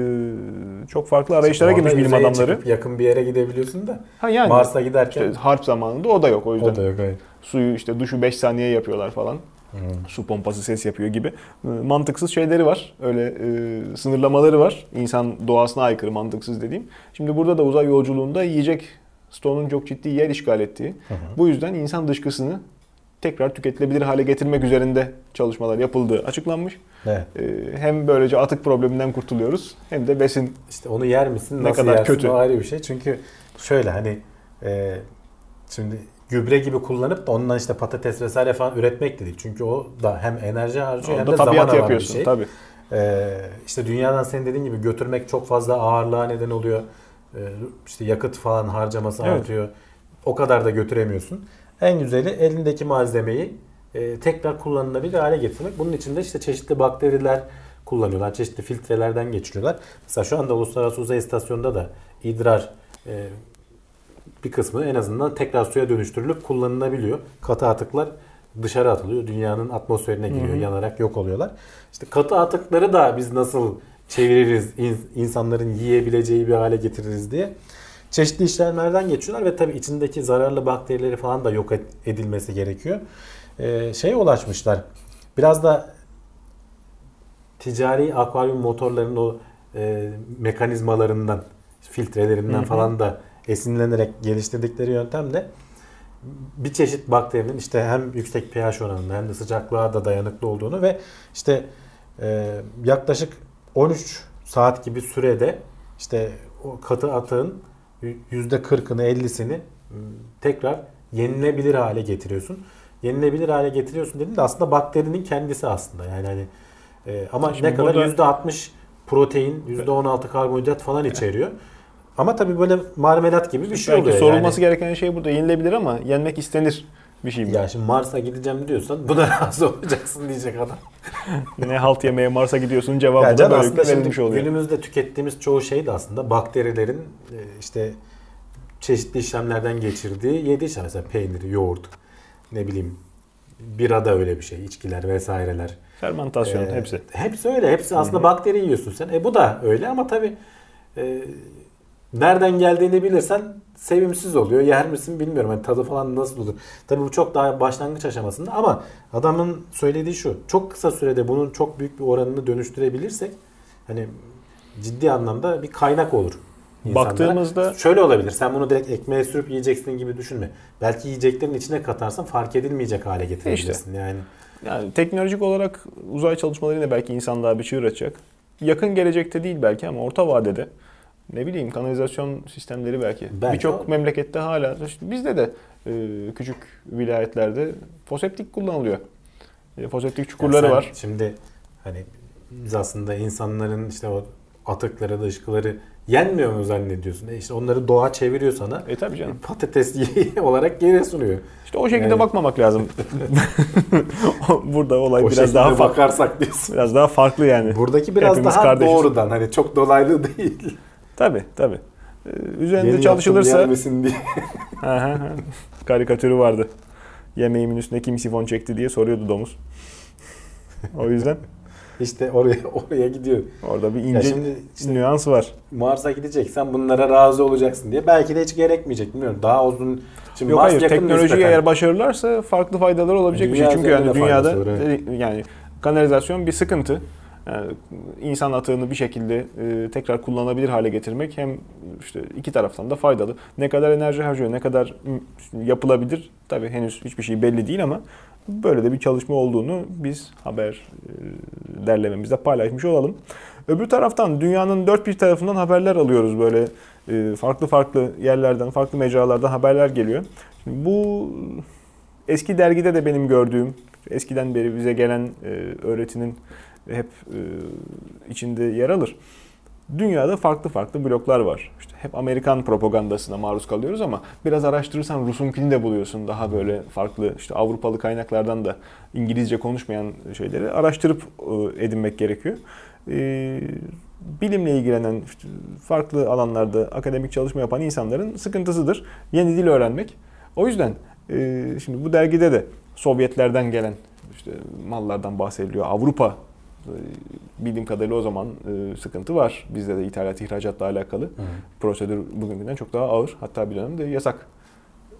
çok farklı arayışlara Orada girmiş bilim adamları. yakın bir yere gidebiliyorsun da Ha yani Mars'a giderken işte harp zamanında o da yok o yüzden. o da yok. Evet. Suyu işte duşu 5 saniye yapıyorlar falan. Su pompası ses yapıyor gibi. E, Mantıksız şeyleri var. Öyle e, sınırlamaları var. İnsan doğasına aykırı mantıksız dediğim. Şimdi burada da uzay yolculuğunda yiyecek stoğunun çok ciddi yer işgal ettiği. Bu yüzden insan dışkısını tekrar tüketilebilir hale getirmek üzerinde çalışmalar yapıldığı açıklanmış. Evet. E, hem böylece atık probleminden kurtuluyoruz hem de besin İşte onu yer misin? Ne Nasıl kadar yersin? kötü. O ayrı bir şey. Çünkü şöyle hani e, şimdi gübre gibi kullanıp da ondan işte patates vesaire falan üretmek de değil. Çünkü o da hem enerji harcıyor hem de zaman alan bir yapıyorsun şey. tabii. Ee, işte dünyadan senin dediğin gibi götürmek çok fazla ağırlığa neden oluyor. Ee, işte yakıt falan harcaması Evet. artıyor. O kadar da götüremiyorsun. En güzeli elindeki malzemeyi e, tekrar kullanılabilir hale getirmek. Bunun için de işte çeşitli bakteriler kullanıyorlar. Çeşitli filtrelerden geçiriyorlar. Mesela şu anda Uluslararası Uzay İstasyonu'nda da idrar e, bir kısmı en azından tekrar suya dönüştürülüp kullanılabiliyor. Katı atıklar dışarı atılıyor. Dünyanın atmosferine giriyor. Hı hı. Yanarak yok oluyorlar. İşte katı atıkları da biz nasıl çeviririz, insanların yiyebileceği bir hale getiririz diye çeşitli işlemlerden geçiyorlar ve tabii içindeki zararlı bakterileri falan da yok edilmesi gerekiyor. Ee, şeye ulaşmışlar. Biraz da ticari akvaryum motorlarının o e, mekanizmalarından, filtrelerinden Hı-hı. falan da esinlenerek geliştirdikleri yöntemle bir çeşit bakterinin işte hem yüksek pH oranında hem de sıcaklığa da dayanıklı olduğunu ve işte e, yaklaşık 13 saat gibi sürede işte o katı atığın %40'ını 50'sini tekrar yenilebilir hale getiriyorsun. Yenilebilir hale getiriyorsun dediğinde aslında bakterinin kendisi aslında. Yani hani e, ama Şimdi ne kadar burada... %60 protein, %16 karbonhidrat falan içeriyor. Ama tabii böyle marmelat gibi bir şey oluyor. Sorulması yani. gereken şey burada yenilebilir ama yenmek istenir bir şey mi? Ya şimdi Mars'a gideceğim diyorsan buna razı olacaksın diyecek adam. ne halt yemeye Mars'a gidiyorsun cevabı yani da böyle verilmiş oluyor. Günümüzde tükettiğimiz çoğu şey de aslında bakterilerin e, işte çeşitli işlemlerden geçirdiği yediği şey. Mesela peynir, yoğurt, ne bileyim bira da öyle bir şey. içkiler vesaireler. Fermentasyon ee, hepsi. Hepsi öyle. Hepsi aslında Hı-hı. bakteri yiyorsun sen. E bu da öyle ama tabii e, nereden geldiğini bilirsen sevimsiz oluyor. Yer misin bilmiyorum. Yani tadı falan nasıl olur. Tabii bu çok daha başlangıç aşamasında ama adamın söylediği şu. Çok kısa sürede bunun çok büyük bir oranını dönüştürebilirsek hani ciddi anlamda bir kaynak olur. İnsanlara. Baktığımızda şöyle olabilir. Sen bunu direkt ekmeğe sürüp yiyeceksin gibi düşünme. Belki yiyeceklerin içine katarsan fark edilmeyecek hale getirebilirsin. İşte. Yani yani teknolojik olarak uzay çalışmalarıyla belki insan daha bir çığır açacak. Yakın gelecekte değil belki ama orta vadede ne bileyim kanalizasyon sistemleri belki. belki Birçok memlekette hala işte bizde de e, küçük vilayetlerde foseptik kullanılıyor. E, foseptik çukurları var. Şimdi hani biz aslında insanların işte o atıkları, dışkıları yenmiyor mu zannediyorsun? E işte onları doğa çeviriyor sana. E tabii canım. Patates olarak geri sunuyor. İşte o şekilde yani... bakmamak lazım. Burada olay o biraz daha farklı. bakarsak diyorsun. Biraz daha farklı yani. Buradaki biraz Hepimiz daha kardeşiz. doğrudan hani çok dolaylı değil. Tabii tabii. Ee, üzerinde Yeni çalışılırsa diye. Karikatürü vardı. Yemeğimin üstüne kim sifon çekti diye soruyordu domuz. O yüzden işte oraya oraya gidiyor. Orada bir ince şimdi işte nüans var. Mars'a gideceksen bunlara razı olacaksın diye. Belki de hiç gerekmeyecek bilmiyorum. Daha uzun Şimdi Yok Mars hayır teknolojiyi eğer başarırlarsa farklı faydaları olabilecek Dünya bir şey. Çünkü yani dünyada yani kanalizasyon bir sıkıntı. Yani insan atığını bir şekilde e, tekrar kullanabilir hale getirmek hem işte iki taraftan da faydalı. Ne kadar enerji harcıyor, ne kadar yapılabilir tabii henüz hiçbir şey belli değil ama böyle de bir çalışma olduğunu biz haber e, derlememizde paylaşmış olalım. Öbür taraftan dünyanın dört bir tarafından haberler alıyoruz böyle e, farklı farklı yerlerden, farklı mecralardan haberler geliyor. Şimdi bu eski dergide de benim gördüğüm, eskiden beri bize gelen öğretinin hep içinde yer alır. Dünyada farklı farklı bloklar var. İşte hep Amerikan propagandasına maruz kalıyoruz ama biraz araştırırsan Rusunkini de buluyorsun. Daha böyle farklı işte Avrupalı kaynaklardan da İngilizce konuşmayan şeyleri araştırıp e, edinmek gerekiyor. E, bilimle ilgilenen farklı alanlarda akademik çalışma yapan insanların sıkıntısıdır. Yeni dil öğrenmek. O yüzden e, şimdi bu dergide de Sovyetlerden gelen işte mallardan bahsediliyor. Avrupa bildiğim kadarıyla o zaman e, sıkıntı var. Bizde de ithalat ihracatla alakalı. Hı. Prosedür bugünkünden çok daha ağır. Hatta bir dönemde yasak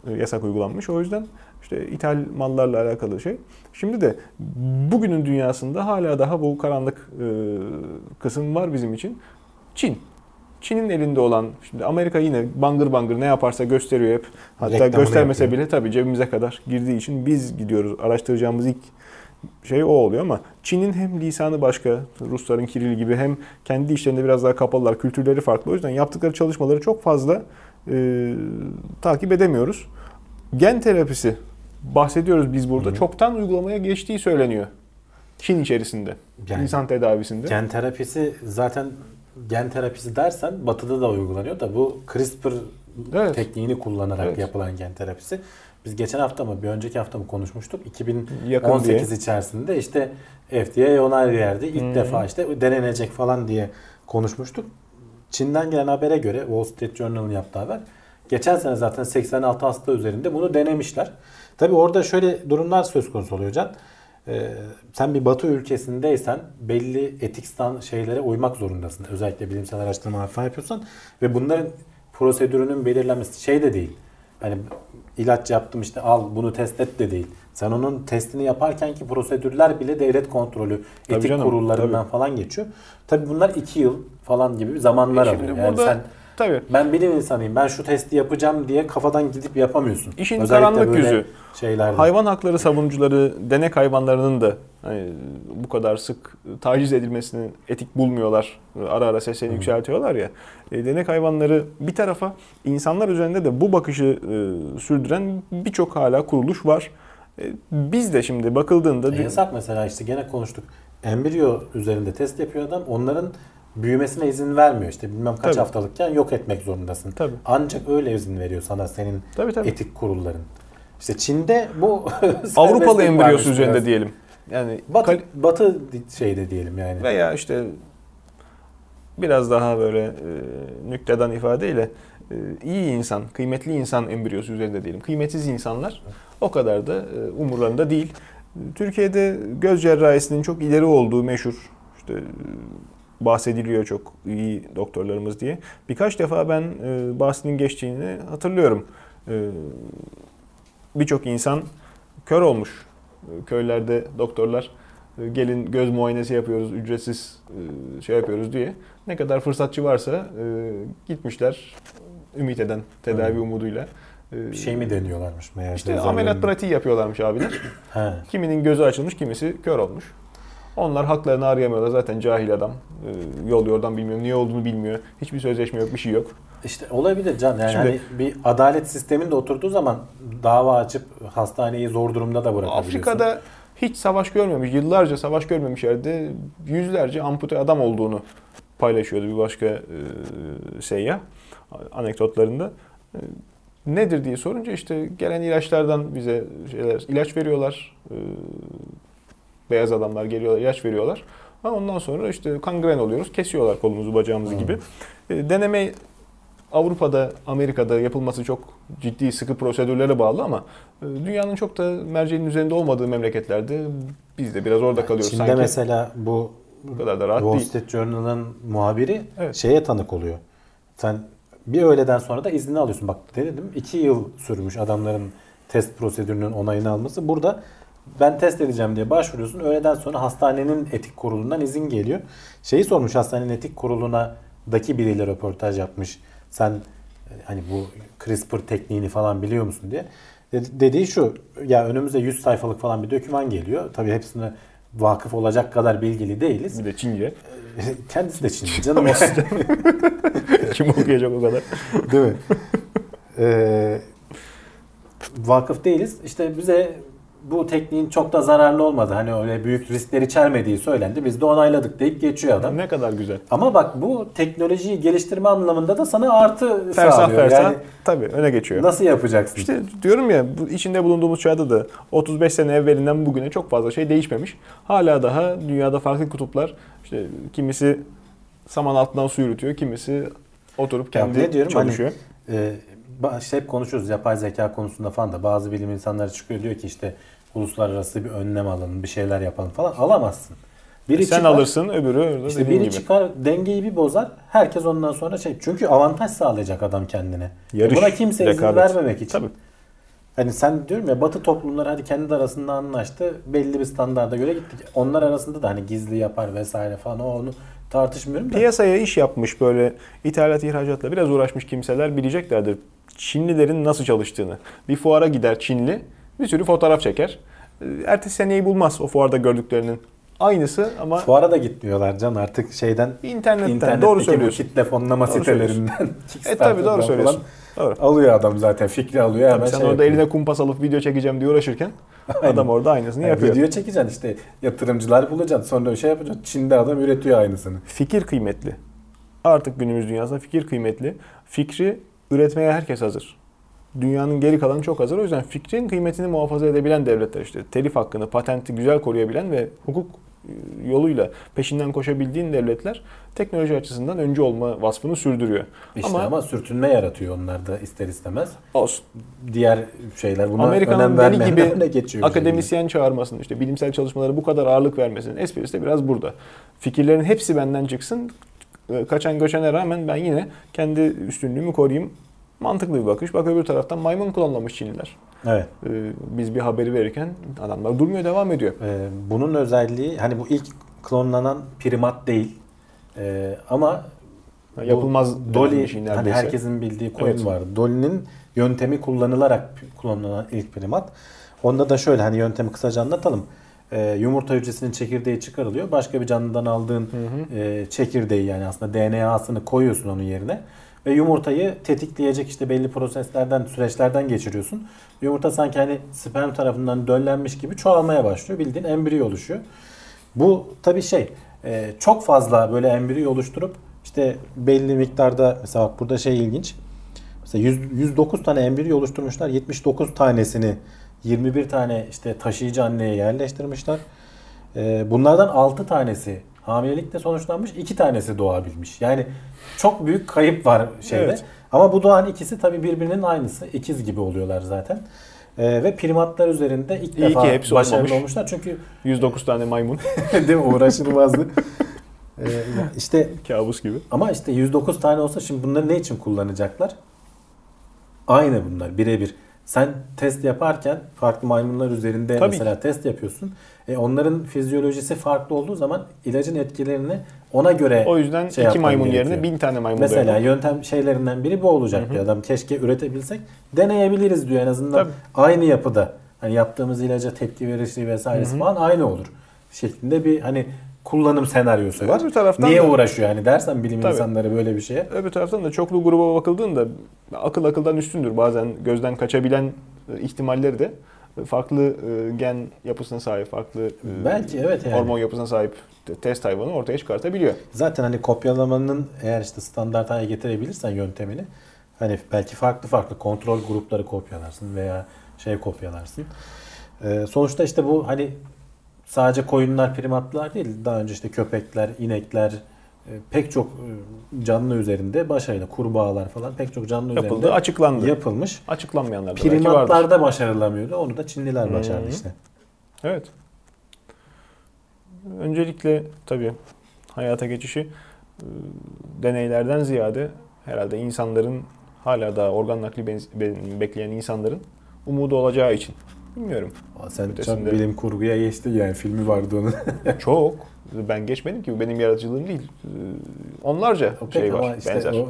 e, yasak uygulanmış. O yüzden işte ithal mallarla alakalı şey. Şimdi de bugünün dünyasında hala daha bu karanlık e, kısım var bizim için. Çin. Çin'in elinde olan, şimdi Amerika yine bangır bangır ne yaparsa gösteriyor hep. Hatta Reklamını göstermese yapıyor. bile tabii cebimize kadar girdiği için biz gidiyoruz. Araştıracağımız ilk şey o oluyor ama Çin'in hem lisanı başka, Rusların Kiril gibi hem kendi işlerinde biraz daha kapalılar, kültürleri farklı. O yüzden yaptıkları çalışmaları çok fazla e, takip edemiyoruz. Gen terapisi bahsediyoruz biz burada. Hı-hı. Çoktan uygulamaya geçtiği söyleniyor. Çin içerisinde. Yani, insan tedavisinde. Gen terapisi zaten gen terapisi dersen batıda da uygulanıyor da bu CRISPR evet. tekniğini kullanarak evet. yapılan gen terapisi. Biz geçen hafta mı bir önceki hafta mı konuşmuştuk. 2018 içerisinde işte FDA onay verdi. İlk hmm. defa işte denenecek falan diye konuşmuştuk. Çin'den gelen habere göre Wall Street Journal'ın yaptığı haber Geçen sene zaten 86 hasta üzerinde bunu denemişler. Tabi orada şöyle durumlar söz konusu oluyor Can. Ee, sen bir batı ülkesindeysen belli etik şeylere uymak zorundasın. Özellikle bilimsel araştırma falan yapıyorsan ve bunların prosedürünün belirlenmesi şey de değil. Hani ilaç yaptım işte al bunu test et de değil. Sen onun testini yaparken ki prosedürler bile devlet kontrolü, Tabii etik canım, kurullarından tabii. falan geçiyor. Tabi bunlar iki yıl falan gibi zamanlar E alıyor. Yani burada- sen Tabii. ben bilim insanıyım ben şu testi yapacağım diye kafadan gidip yapamıyorsun. İşin karanlık böyle yüzü. Şeylerde. Hayvan hakları savunucuları denek hayvanlarının da hani bu kadar sık taciz edilmesini etik bulmuyorlar. Ara ara seslerini yükseltiyorlar ya. E, denek hayvanları bir tarafa insanlar üzerinde de bu bakışı e, sürdüren birçok hala kuruluş var. E, biz de şimdi bakıldığında E, yasak mesela işte gene konuştuk. Embriyo üzerinde test yapıyor adam. Onların büyümesine izin vermiyor. İşte bilmem kaç Tabii. haftalıkken yok etmek zorundasın. Tabii. Ancak öyle izin veriyor sana senin Tabii, tabii. etik kurulların. İşte Çin'de bu Avrupalı embriyosu üzerinde biraz. diyelim. Yani Batı, kal- batı şeyde diyelim yani. veya işte biraz daha böyle e, nükteden ifadeyle e, iyi insan, kıymetli insan embriyosu üzerinde diyelim. Kıymetsiz insanlar o kadar da e, umurlarında değil. Türkiye'de göz cerrahisinin çok ileri olduğu meşhur. İşte e, bahsediliyor çok iyi doktorlarımız diye. Birkaç defa ben e, bahsinin geçtiğini hatırlıyorum. E, Birçok insan kör olmuş. Köylerde doktorlar e, gelin göz muayenesi yapıyoruz, ücretsiz e, şey yapıyoruz diye. Ne kadar fırsatçı varsa e, gitmişler ümit eden tedavi Hı. umuduyla. Bir şey mi deniyorlarmış meğer? İşte ameliyat pratiği yapıyorlarmış abiler. He. Kiminin gözü açılmış, kimisi kör olmuş. Onlar haklarını arayamıyorlar. Zaten cahil adam. E, Yol yordan bilmiyor. Niye olduğunu bilmiyor. Hiçbir sözleşme yok, bir şey yok. İşte olabilir Can. Yani Şimdi- hani bir adalet sisteminde oturduğu zaman dava açıp hastaneyi zor durumda da bırakabiliyorsun. Afrika'da hiç savaş görmemiş, yıllarca savaş görmemiş yerde yüzlerce ampute adam olduğunu paylaşıyordu bir başka e, seyyah anekdotlarında. E, nedir diye sorunca işte gelen ilaçlardan bize şeyler ilaç veriyorlar. E, beyaz adamlar geliyorlar, ilaç veriyorlar. Ha, ondan sonra işte kangren oluyoruz, kesiyorlar kolumuzu, bacağımızı Hmm. gibi. E, deneme Avrupa'da, Amerika'da yapılması çok ciddi, sıkı prosedürlere bağlı ama e, dünyanın çok da merceğinin üzerinde olmadığı memleketlerde biz de biraz orada kalıyoruz Çin'de sanki. mesela bu Bu kadar da rahat Wall değil. Street Journal'ın muhabiri Evet. şeye tanık oluyor. Sen bir öğleden sonra da izni alıyorsun. Bak dedim iki yıl sürmüş adamların test prosedürünün onayını alması. Burada ben test edeceğim diye başvuruyorsun. Öğleden sonra hastanenin etik kurulundan izin geliyor. Şeyi sormuş hastanenin etik kuruluna daki biriyle röportaj yapmış. Sen e, hani bu CRISPR tekniğini falan biliyor musun diye. Dedi- Dediği şu ya önümüzde 100 sayfalık falan bir doküman geliyor. Tabii hepsine vakıf olacak kadar bilgili değiliz. Bir de Çince. Kendisi de Çinli canım olsun. Kim okuyacak o kadar? Değil mi? Ee, vakıf değiliz. İşte bize bu tekniğin çok da zararlı olmadı. Hani öyle büyük riskler içermediği söylendi. Biz de onayladık deyip geçiyor adam. Ne kadar güzel. Ama bak bu teknolojiyi geliştirme anlamında da sana artı Fersah sağlıyor. fersah Yani tabii öne geçiyor. nasıl yapacaksın? İşte diyorum ya bu içinde bulunduğumuz çağda da 35 sene evvelinden bugüne çok fazla şey değişmemiş. Hala daha dünyada farklı kutuplar işte kimisi saman altından su yürütüyor, kimisi oturup Ya kendi ne diyorum çalışıyor. hani e, işte hep konuşuyoruz yapay zeka konusunda falan da bazı bilim insanları çıkıyor diyor ki işte uluslararası bir önlem alın, bir şeyler yapalım falan alamazsın. Biri Sen çıkar- alırsın öbürü orada İşte biri gibi. çıkar dengeyi bir bozar. Herkes ondan sonra şey. Çünkü avantaj sağlayacak adam kendine. Yarış, Buna kimse izin rekabet. vermemek için. Tabii. Hani sen diyorum ya Batı toplumları hadi kendi arasında anlaştı. Belli bir standarda göre gittik. Onlar arasında da hani gizli yapar vesaire falan o onu tartışmıyorum da. Piyasaya iş yapmış böyle ithalat ihracatla biraz uğraşmış kimseler bileceklerdir. Çinlilerin nasıl çalıştığını. Bir fuara gider Çinli bir sürü fotoğraf çeker. Ee, Ertesi seneyi bulmaz o fuarda gördüklerinin. Aynısı ama Fuara da gitmiyorlar can artık şeyden internetten internetteki doğru söylüyorsun. kitle fonlama Doğru sitelerinden. E tabi doğru söylüyorsun. Doğru. Alıyor adam zaten fikri alıyor hemen sen şey orada yapıyor. eline kumpas alıp video çekeceğim diye uğraşırken Aynen. adam orada aynısını Yani yapıyor. video çekeceksin işte yatırımcılar bulacaksın sonra şey yapacaksın. Çin'de adam üretiyor aynısını. Fikir kıymetli. Artık günümüz dünyasında fikir kıymetli. Fikri üretmeye herkes hazır. Dünyanın geri kalanı çok hazır. O yüzden fikrin kıymetini muhafaza edebilen devletler işte telif hakkını, patenti güzel koruyabilen ve hukuk e, yoluyla peşinden koşabildiğin devletler teknoloji açısından önce olma vasfını sürdürüyor. İşte ama, ama, sürtünme yaratıyor onlar da ister istemez. olsun. Diğer şeyler buna Amerika'nın önem deli gibi geçiyor. akademisyen çağırmasının, işte bilimsel çalışmalara bu kadar ağırlık vermesinin esprisi de biraz burada. Fikirlerin hepsi benden çıksın. Kaçan göçene rağmen ben yine kendi üstünlüğümü koruyayım. Mantıklı bir bakış. Bak öbür taraftan maymun klonlamış Çinliler. Evet. Ee, Biz bir haberi verirken adamlar durmuyor devam ediyor. Ee, bunun özelliği hani bu ilk klonlanan primat değil. Ee, ama bu Yapılmaz Dolly şey hani herkesin bildiği coin Evet. var. Dolly'nin yöntemi kullanılarak klonlanan ilk primat. Onda da şöyle hani yöntemi kısaca anlatalım. Ee, yumurta hücresinin çekirdeği çıkarılıyor. Başka bir canlıdan aldığın e, çekirdeği yani aslında DNA'sını koyuyorsun onun yerine. Ve yumurtayı tetikleyecek işte belli proseslerden, süreçlerden geçiriyorsun. Yumurta sanki hani sperm tarafından döllenmiş gibi çoğalmaya başlıyor. Bildiğin embriyo oluşuyor. Bu tabii şey e, çok fazla böyle embriyo oluşturup işte belli miktarda mesela bak burada şey ilginç. Mesela 100, 109 tane embriyo oluşturmuşlar. 79 tanesini 21 tane işte taşıyıcı anneye yerleştirmişler. E, bunlardan 6 tanesi hamilelikle sonuçlanmış, 2 tanesi doğabilmiş. Yani çok büyük kayıp var şeyde. Evet. Ama bu doğan ikisi tabii birbirinin aynısı. ikiz gibi oluyorlar zaten. E, ve primatlar üzerinde ilk İyi defa ki hepsi başarılı olmamış. olmuşlar. Çünkü 109 tane maymun. değil mi uğraşılmazdı. e, işte Kabus gibi. ama işte 109 tane olsa şimdi bunları ne için kullanacaklar? Aynı bunlar birebir. Sen test yaparken farklı maymunlar üzerinde Tabii mesela test yapıyorsun. E onların fizyolojisi farklı olduğu zaman ilacın etkilerini ona göre O yüzden şey iki maymun gerekiyor. yerine bin tane maymun Mesela dayanıyor. yöntem şeylerinden biri bu olacak diyor adam. Keşke üretebilsek. Deneyebiliriz diyor en azından. Tabii. Aynı yapıda. Hani yaptığımız ilaca tepki verişi vesairesi falan aynı olur. Şeklinde bir hani kullanım senaryosu var. Öbür taraftan Niye da- uğraşıyor yani dersen bilim Tabii. insanları böyle bir şeye. Öbür taraftan da çoklu gruba bakıldığında akıl akıldan üstündür. Bazen gözden kaçabilen e, ihtimalleri de farklı e, gen yapısına sahip, farklı e, Belki evet yani. hormon yapısına sahip te- test hayvanı ortaya çıkartabiliyor. Zaten hani kopyalamanın eğer işte standart hale getirebilirsen yöntemini hani belki farklı farklı kontrol grupları kopyalarsın veya şey kopyalarsın. Sonuçta işte bu hani sadece koyunlar, primatlar değil daha önce işte köpekler, inekler e, pek çok e, canlı üzerinde başarılı kurbağalar falan pek çok canlı Yapıldı, üzerinde açıklandı. yapılmış. Açıklanmayanlar da. Primatlarda başarılamıyordu. Onu da Çinliler Hı. başardı işte. Evet. Öncelikle tabii hayata geçişi e, deneylerden ziyade herhalde insanların hala daha organ nakli bekleyen insanların umudu olacağı için. Bilmiyorum. Aa, Sen Ötesinde- çok bilim kurguya geçtin yani filmi vardı onun. Çok. Ben geçmedim ki benim yaratıcılığım değil. Ee, Onlarca O şey var, işte benzer. o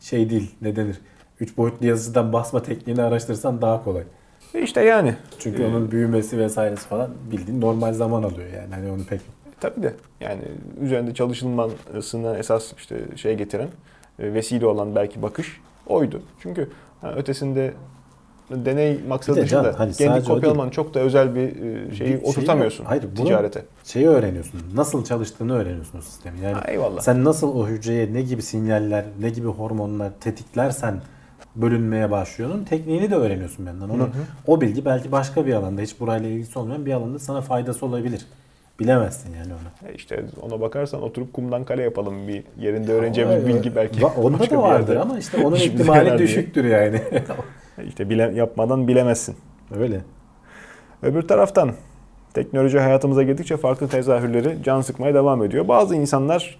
şey değil ne denir. Üç boyutlu yazıcıdan basma tekniğini araştırırsan daha kolay. E İşte yani. Çünkü Ee, onun büyümesi vesairesi falan bildiğin normal zaman alıyor yani. Hani onu pek Tabii de yani üzerinde çalışılmasına esas işte şey getiren, e, vesile olan belki bakış oydu. Çünkü ötesinde deney maksadı de dışında Can, hani kendi kopyalamanın çok da özel bir e, şeyi Bir şeyi oturtamıyorsun yok. Hayır, ticarete. şeyi öğreniyorsun. Nasıl çalıştığını öğreniyorsun o sistemin. Yani Ha, eyvallah. sen nasıl o hücreye ne gibi sinyaller, ne gibi hormonlar tetiklersen bölünmeye başlıyorsun. Tekniğini de öğreniyorsun benden. Onu o bilgi belki başka bir alanda hiç burayla ilgisi olmayan bir alanda sana faydası olabilir. Bilemezsin yani onu. E İşte ona bakarsan oturup kumdan kale yapalım bir yerinde öğreneceğimiz bilgi belki. Onda da vardır ama işte onun ihtimali düşüktür yani. İşte bile, yapmadan bilemezsin. Öyle. Öbür taraftan teknoloji hayatımıza girdikçe farklı tezahürleri can sıkmaya devam ediyor. Bazı insanlar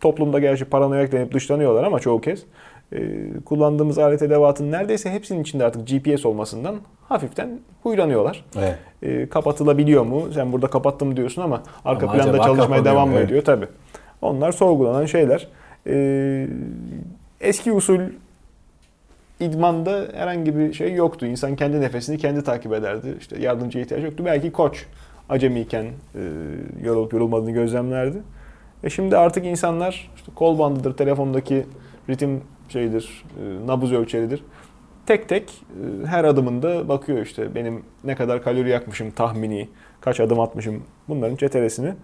toplumda gerçi paranoyak denip dışlanıyorlar ama çoğu kez e, kullandığımız alet edevatın neredeyse hepsinin içinde artık GPS olmasından hafiften huylanıyorlar. Evet. E, kapatılabiliyor mu? Sen burada kapattım diyorsun ama arka Ama planda çalışmaya devam mı Evet. ediyor? Tabii. Onlar sorgulanan şeyler. E, eski usul idmanda herhangi bir şey yoktu. İnsan kendi nefesini kendi takip ederdi. İşte yardımcıya ihtiyaç yoktu. Belki koç acemiyken e, yorulup yorulmadığını gözlemlerdi. E şimdi artık insanlar işte kol bandıdır, telefondaki ritim şeydir, e, nabız ölçeridir. Tek tek e, her adımında bakıyor işte benim ne kadar kalori yakmışım tahmini, kaç adım atmışım bunların çetelesini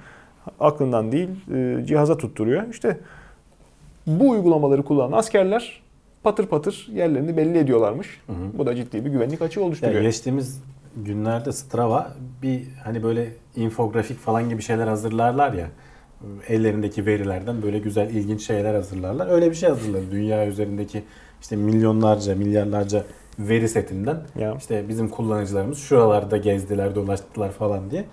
aklından değil e, cihaza tutturuyor. İşte bu uygulamaları kullanan askerler patır patır yerlerini belli ediyorlarmış. Bu da ciddi bir güvenlik açığı Yani oluşturuyor. geçtiğimiz günlerde Strava bir hani böyle infografik falan gibi şeyler hazırlarlar ya. Ellerindeki verilerden böyle güzel ilginç şeyler hazırlarlar. Öyle bir şey hazırladı. Dünya üzerindeki işte milyonlarca, milyarlarca veri setinden Ya. işte bizim kullanıcılarımız şuralarda gezdiler, dolaştılar falan diye.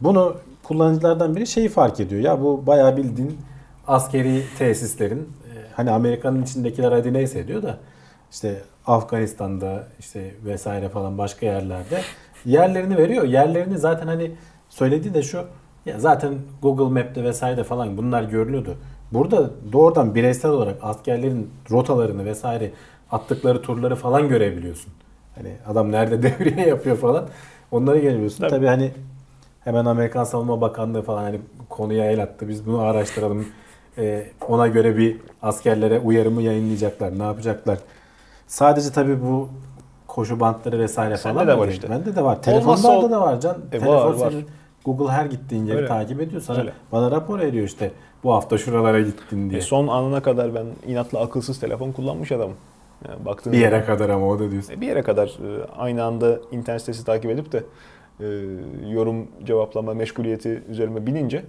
Bunu kullanıcılardan biri şeyi fark ediyor. Ya bu bayağı bildiğin askeri tesislerin hani Amerika'nın içindekiler hadi neyse diyor da işte Afganistan'da işte vesaire falan başka yerlerde yerlerini veriyor. Yerlerini zaten hani söylediği de şu ya zaten Google Map'te vesaire falan bunlar görülüyordu. Burada doğrudan bireysel olarak askerlerin rotalarını vesaire attıkları turları falan görebiliyorsun. Hani adam nerede devriye yapıyor falan. Onları görebiliyorsun. Tabii. Tabii hani hemen Amerikan Savunma Bakanlığı falan hani konuya el attı. Biz bunu araştıralım. Ee, ona göre bir askerlere uyarımı yayınlayacaklar. Ne yapacaklar? Sadece tabii bu koşu bantları vesaire Sende falan de var işte. Bende de var. Telefonlarda ol- da var can. E, Telefon var, var. senin Google her gittiğin yeri Öyle. takip ediyor. Sana Öyle. bana rapor ediyor işte. Bu hafta şuralara gittin diye. E, son anına kadar ben inatla akılsız telefon kullanmış adamım. Yani baktığın bir yere zaman- kadar ama o da diyorsun. E, Bir yere kadar e, aynı anda internet sitesi takip edip de e, yorum cevaplama meşguliyeti üzerime binince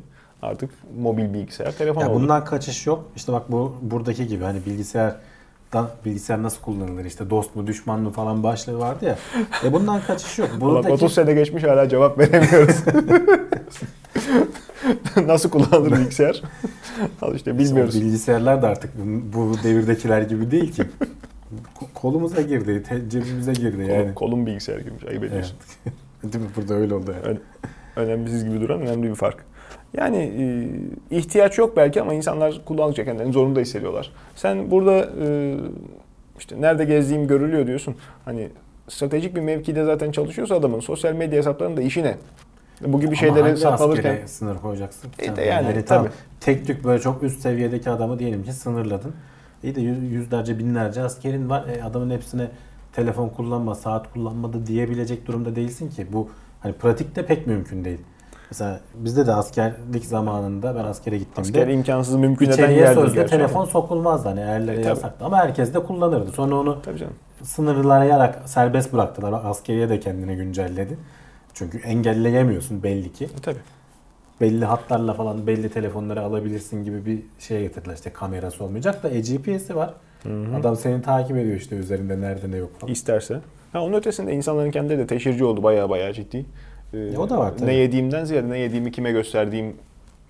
artık mobil bilgisayar telefon Ya oldu. bundan kaçış yok. İşte bak bu buradaki gibi hani bilgisayar bilgisayar nasıl kullanılır işte dost mu düşman mı falan başlığı vardı ya. E bundan kaçış yok. Buradaki 30 sene geçmiş hala cevap veremiyoruz. Nasıl kullanılır bilgisayar? Al işte bilmiyoruz. O bilgisayarlar da artık bu, bu devirdekiler gibi değil ki. Ko- Kolumuza girdi, cebimize girdi yani. Kolum, kolum bilgisayar gibiymiş. Ayıp ediyorsun. Değil mi? Burada öyle oldu yani. Önemsiz gibi duran önemli bir fark. Yani e, ihtiyaç yok belki ama insanlar kullandıkça kendilerini zorunda hissediyorlar. Sen burada e, işte nerede gezdiğim görülüyor diyorsun. Hani stratejik bir mevkide zaten çalışıyorsa adamın sosyal medya hesaplarının da işi ne? Bu gibi Ama şeyleri hangi satın alırken askere sınır koyacaksın? E de yani, tamam, tabii. tek tük böyle çok üst seviyedeki adamı diyelim ki sınırladın. İyi de yüz- yüzlerce binlerce askerin var. E, adamın hepsine telefon kullanma, saat kullanmadı diyebilecek durumda değilsin ki. Bu hani pratikte pek mümkün değil. Mesela bizde de askerlik zamanında ben askere gittiğimde asker imkansız mümkün eden içeriye yerdir sözde gerçi telefon sokulmazdı hani erlere E, yasaktı ama herkes de kullanırdı. Sonra onu Tabii canım. sınırlayarak serbest bıraktılar. Askeriye de kendini güncelledi. Çünkü engelleyemiyorsun belli ki. E, tabii. Belli hatlarla falan belli telefonları alabilirsin gibi bir şeye getirdiler. İşte kamerası olmayacak da e, GPS'i var. Adam seni takip ediyor işte üzerinde nerede ne yok falan. İsterse. Ha, onun ötesinde insanların kendileri de teşhirci oldu bayağı bayağı ciddi. Ee, E, o da var tabii. Ne yediğimden ziyade ne yediğimi kime gösterdiğim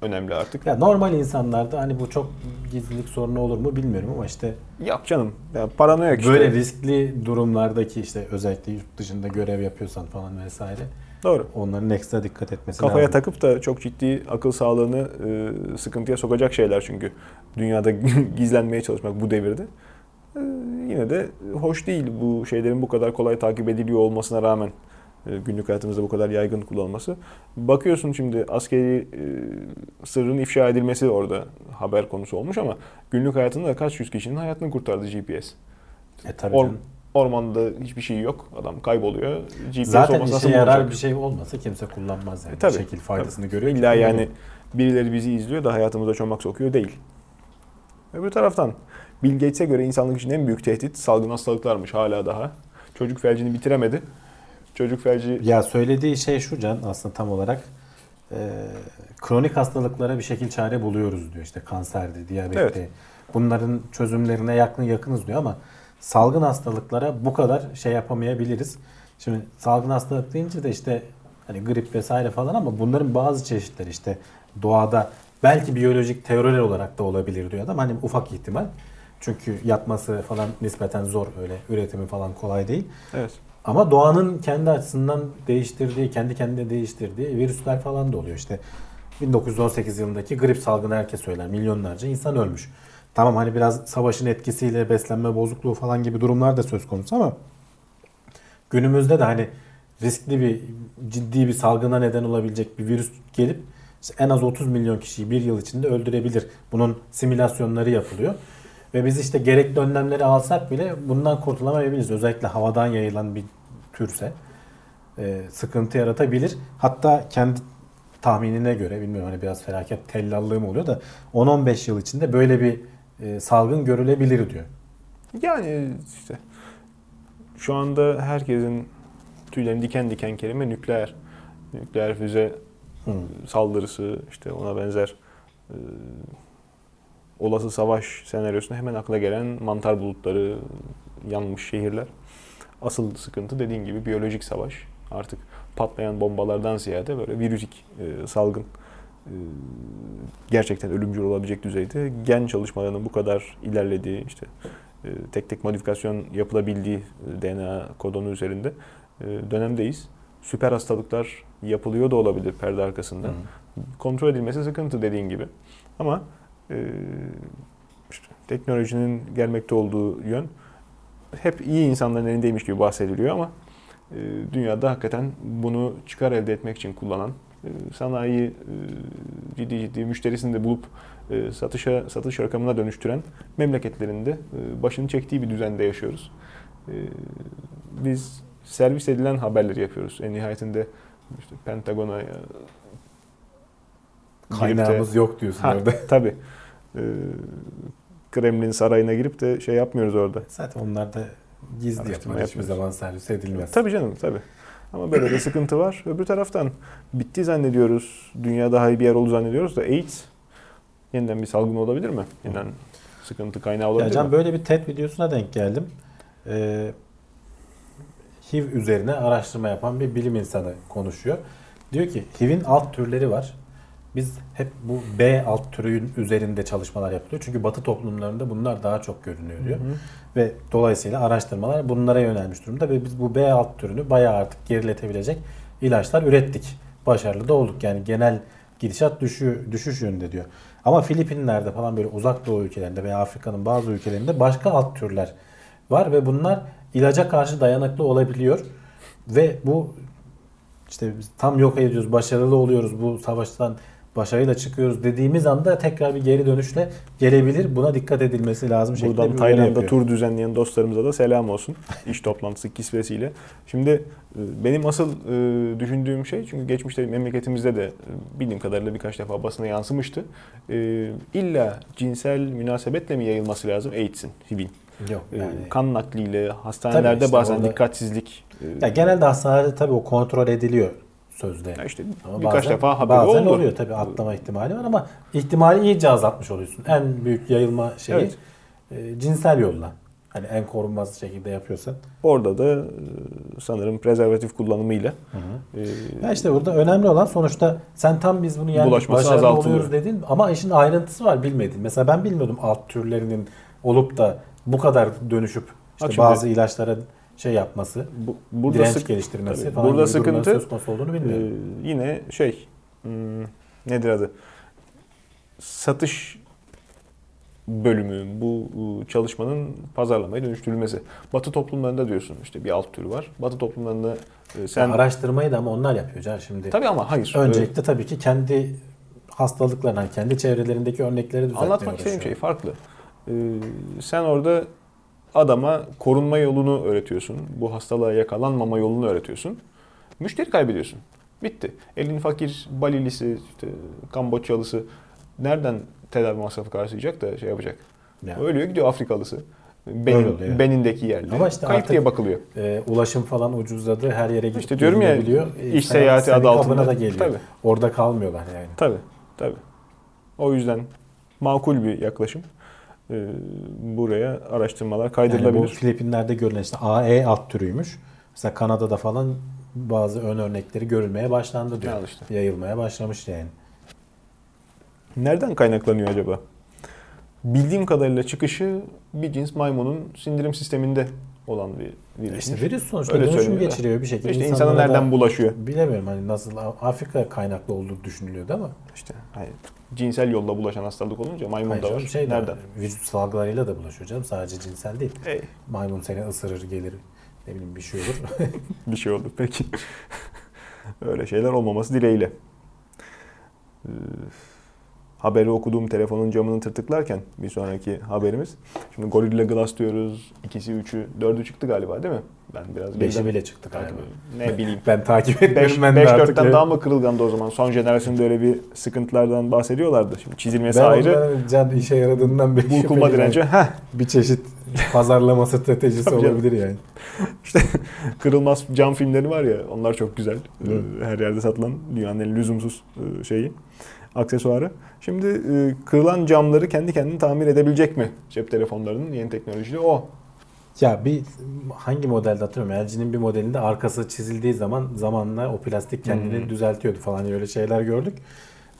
önemli artık. Ya normal insanlarda hani bu çok gizlilik sorunu olur mu bilmiyorum ama işte Yok canım. Ya paranoyak işte. böyle riskli durumlardaki işte özellikle yurt dışında görev yapıyorsan falan vesaire Doğru. onların ekstra dikkat etmesi Kafaya lazım. takıp da çok ciddi akıl sağlığını e, sıkıntıya sokacak şeyler çünkü. Dünyada gizlenmeye çalışmak bu devirde. E, yine de hoş değil bu şeylerin bu kadar kolay takip ediliyor olmasına rağmen e, günlük hayatımızda bu kadar yaygın kullanılması. Bakıyorsun şimdi askeri e, sırrın ifşa edilmesi orada haber konusu olmuş ama günlük hayatında da kaç yüz kişinin hayatını kurtardı GPS. E tabii Or- ormanda hiçbir şey yok. Adam kayboluyor. GPS Zaten olmasa işe yarar bulacak? bir şey olmasa kimse kullanmaz yani. E, tabii. Bir şekil faydasını görüyor. İlla yani birileri bizi izliyor da hayatımıza çomak sokuyor değil. Öbür taraftan Bill Gates'e göre insanlık için en büyük tehdit salgın hastalıklarmış hala daha. Çocuk felcini bitiremedi. Çocuk felci Ya söylediği şey şu Can aslında tam olarak e, kronik hastalıklara bir şekil çare buluyoruz diyor. İşte kanserdi, diyabetti. Evet. Bunların çözümlerine yakın yakınız diyor ama salgın hastalıklara bu kadar şey yapamayabiliriz. Şimdi salgın hastalık deyince de işte hani grip vesaire falan ama bunların bazı çeşitleri işte doğada belki biyolojik teoriler olarak da olabilir diyor adam. Hani ufak ihtimal. Çünkü yapması falan nispeten zor öyle üretimi falan kolay değil. evet. Ama doğanın kendi açısından değiştirdiği, kendi kendine değiştirdiği virüsler falan da oluyor. İşte 1918 yılındaki grip salgını herkes söyler. Milyonlarca insan ölmüş. Tamam hani biraz savaşın etkisiyle beslenme bozukluğu falan gibi durumlar da söz konusu ama günümüzde de hani riskli bir ciddi bir salgına neden olabilecek bir virüs gelip işte en az 30 milyon kişiyi bir yıl içinde öldürebilir. Bunun simülasyonları yapılıyor. Ve biz işte gerekli önlemleri alsak bile bundan kurtulamayabiliriz. Özellikle havadan yayılan bir türse e, sıkıntı yaratabilir. Hatta kendi tahminine göre bilmiyorum hani biraz felaket tellallığı mı oluyor da 10-15 yıl içinde böyle bir e, salgın görülebilir diyor. Yani işte şu anda herkesin tüylerin diken diken kelime nükleer. Nükleer füze Hı. saldırısı işte ona benzer e, olası savaş senaryosunda hemen akla gelen mantar bulutları, yanmış şehirler. Asıl sıkıntı dediğin gibi biyolojik savaş. Artık patlayan bombalardan ziyade böyle virüsik e, salgın e, gerçekten ölümcül olabilecek düzeyde gen çalışmalarının bu kadar ilerlediği işte e, tek tek modifikasyon yapılabildiği e, DNA kodonu üzerinde e, dönemdeyiz. Süper hastalıklar yapılıyor da olabilir perde arkasında. Hı. Kontrol edilmesi sıkıntı dediğin gibi. Ama işte teknolojinin gelmekte olduğu yön hep iyi insanların elindeymiş gibi bahsediliyor ama e, dünyada hakikaten bunu çıkar elde etmek için kullanan e, sanayi e, ciddi ciddi müşterisini de bulup satışa satış rakamına dönüştüren memleketlerinde başını çektiği bir düzende yaşıyoruz. Biz servis edilen haberleri yapıyoruz. En nihayetinde işte Pentagon'a girip de- Kaynağımız yok diyorsun Ha, orada. tabii. Ee, Kremlin sarayına girip de şey yapmıyoruz orada. Zaten onlar da gizli yapar. Hiçbir zaman servis edilmez. Tabii canım tabii. Ama böyle de sıkıntı var. Öbür taraftan bitti zannediyoruz. Dünya daha iyi bir yer oldu zannediyoruz da AIDS yeniden bir salgın olabilir mi? Yeniden sıkıntı kaynağı olabilir Ya Can mi? böyle bir TED videosuna denk geldim. Ee, HIV üzerine araştırma yapan bir bilim insanı konuşuyor. Diyor ki HIV'in alt türleri var. Biz hep bu B alt türün üzerinde çalışmalar yapılıyor. Çünkü Batı toplumlarında bunlar daha çok görünüyor diyor. Hı hı. Ve dolayısıyla araştırmalar bunlara yönelmiş durumda ve biz bu B alt türünü bayağı artık geriletebilecek ilaçlar ürettik. Başarılı da olduk. Yani genel gidişat düşü, düşüş yönünde diyor. Ama Filipinler'de falan böyle uzak doğu ülkelerinde veya Afrika'nın bazı ülkelerinde başka alt türler var ve bunlar ilaca karşı dayanıklı olabiliyor. Ve bu işte biz tam yok ediyoruz, başarılı oluyoruz bu savaştan başarıyla çıkıyoruz dediğimiz anda tekrar bir geri dönüşle gelebilir. Buna dikkat edilmesi lazım şeklinde Buradan Tayland'da tur düzenleyen dostlarımıza da selam olsun. İş toplantısı kisvesiyle. Şimdi e, benim asıl e, düşündüğüm şey çünkü geçmişte memleketimizde de e, bildiğim kadarıyla birkaç defa basına yansımıştı. İlla cinsel münasebetle mi yayılması lazım AIDS'in, HIV'in? Yok yani. Kan nakliyle, hastanelerde Tabii işte bazen orada- dikkatsizlik. Ya genelde hastanede tabii o kontrol ediliyor sözde. ya işte Ama birkaç bazen- defa haberi bazen oldu. oluyor tabii atlama ihtimali var ama ihtimali iyice azaltmış oluyorsun. En büyük yayılma şeyi Evet. e, cinsel yolla. Hani en korunmaz şekilde yapıyorsan. Orada da e, sanırım prezervatif kullanımıyla e, Ya işte burada önemli olan sonuçta sen tam biz bunu yani başarılı oluyoruz dedin ama işin ayrıntısı var bilmedin. Mesela ben bilmiyordum alt türlerinin olup da bu kadar dönüşüp işte Bak bazı ilaçlara şey yapması, bu, burada direnç sık- geliştirmesi tabii, falan burada sıkıntı söz konusu olduğunu bilmiyorum. yine şey hmm, nedir adı? Satış bölümü bu çalışmanın pazarlamaya dönüştürülmesi. Batı toplumlarında diyorsun işte bir alt tür var. Batı toplumlarında e, sen Sen araştırmayı da ama onlar yapıyor Can şimdi. tabii ama hayır. Öncelikle tabii ki kendi hastalıklarına, hani kendi çevrelerindeki örnekleri düzeltmeye anlatmak istediğim şey farklı. Ee, sen orada adama korunma yolunu öğretiyorsun. Bu hastalığa yakalanmama yolunu öğretiyorsun. Müşteri kaybediyorsun. Bitti. Elin fakir Balilisi, işte Kamboçyalısı nereden tedavi masrafı karşılayacak da şey yapacak. Ya. Ölüyor gidiyor Afrikalısı. Benin, oluyor. Benindeki yerli. Ama işte Kayıp artık- diye bakılıyor. Ee, ulaşım falan ucuzladı. Her yere gidip İşte diyorum ya, gelinebiliyor. iş seyahati adı altında. da geliyor. Tabii. Orada kalmıyorlar yani. Tabii, tabii. O yüzden makul bir yaklaşım. Ee, buraya araştırmalar Yani bu kaydırılabilir. Filipinler'de görülen işte AE alt türüymüş. Mesela Kanada'da falan bazı ön örnekleri görülmeye başlandı diyor. Al işte. Yayılmaya başlamış yani. Nereden kaynaklanıyor acaba? Bildiğim kadarıyla çıkışı bir cins maymunun sindirim sisteminde olan bir virüs. İşte virüs sonuçta Öyle dönüşüm geçiriyor bir şekilde. İşte insana nereden bulaşıyor? Bilemiyorum hani nasıl Afrika kaynaklı olduğu düşünülüyordu ama. İşte hayır, cinsel yolla bulaşan hastalık olunca maymun Hayır da var. şey de Nereden? Vücut salgılarıyla da bulaşıyor canım. Sadece cinsel değil. Ey, Maymun seni ısırır gelir. Ne bileyim bir şey olur. bir şey oldu peki. Öyle şeyler olmaması dileğiyle. Haberi okuduğum telefonun camını tırtıklarken bir sonraki haberimiz. Şimdi Gorilla Glass diyoruz. İkisi, üçü, dördü çıktı galiba değil mi? Ben biraz Beşi bile çıktı galiba. Ne bileyim. Ben takip etmiyorum 5 ben de artık. 4'ten daha mı kırılgandı o zaman? Son jenerasyonda öyle bir sıkıntılardan bahsediyorlardı. Şimdi çizilmesi ben ayrı. onların can işe yaradığından beri Burkulma direnci. Heh, Bir çeşit pazarlama stratejisi Tabii canım. olabilir yani. kırılmaz cam filmleri var ya onlar çok güzel. Evet. Ee, Her yerde satılan dünyanın en lüzumsuz e, şeyi aksesuarı. Şimdi e, kırılan camları kendi kendini tamir edebilecek mi cep telefonlarının yeni teknolojiyle o. Ya bir hangi modelde hatırlamıyorum. LG'nin bir modelinde arkası çizildiği zaman zamanla o plastik kendini Hmm. düzeltiyordu falan öyle şeyler gördük.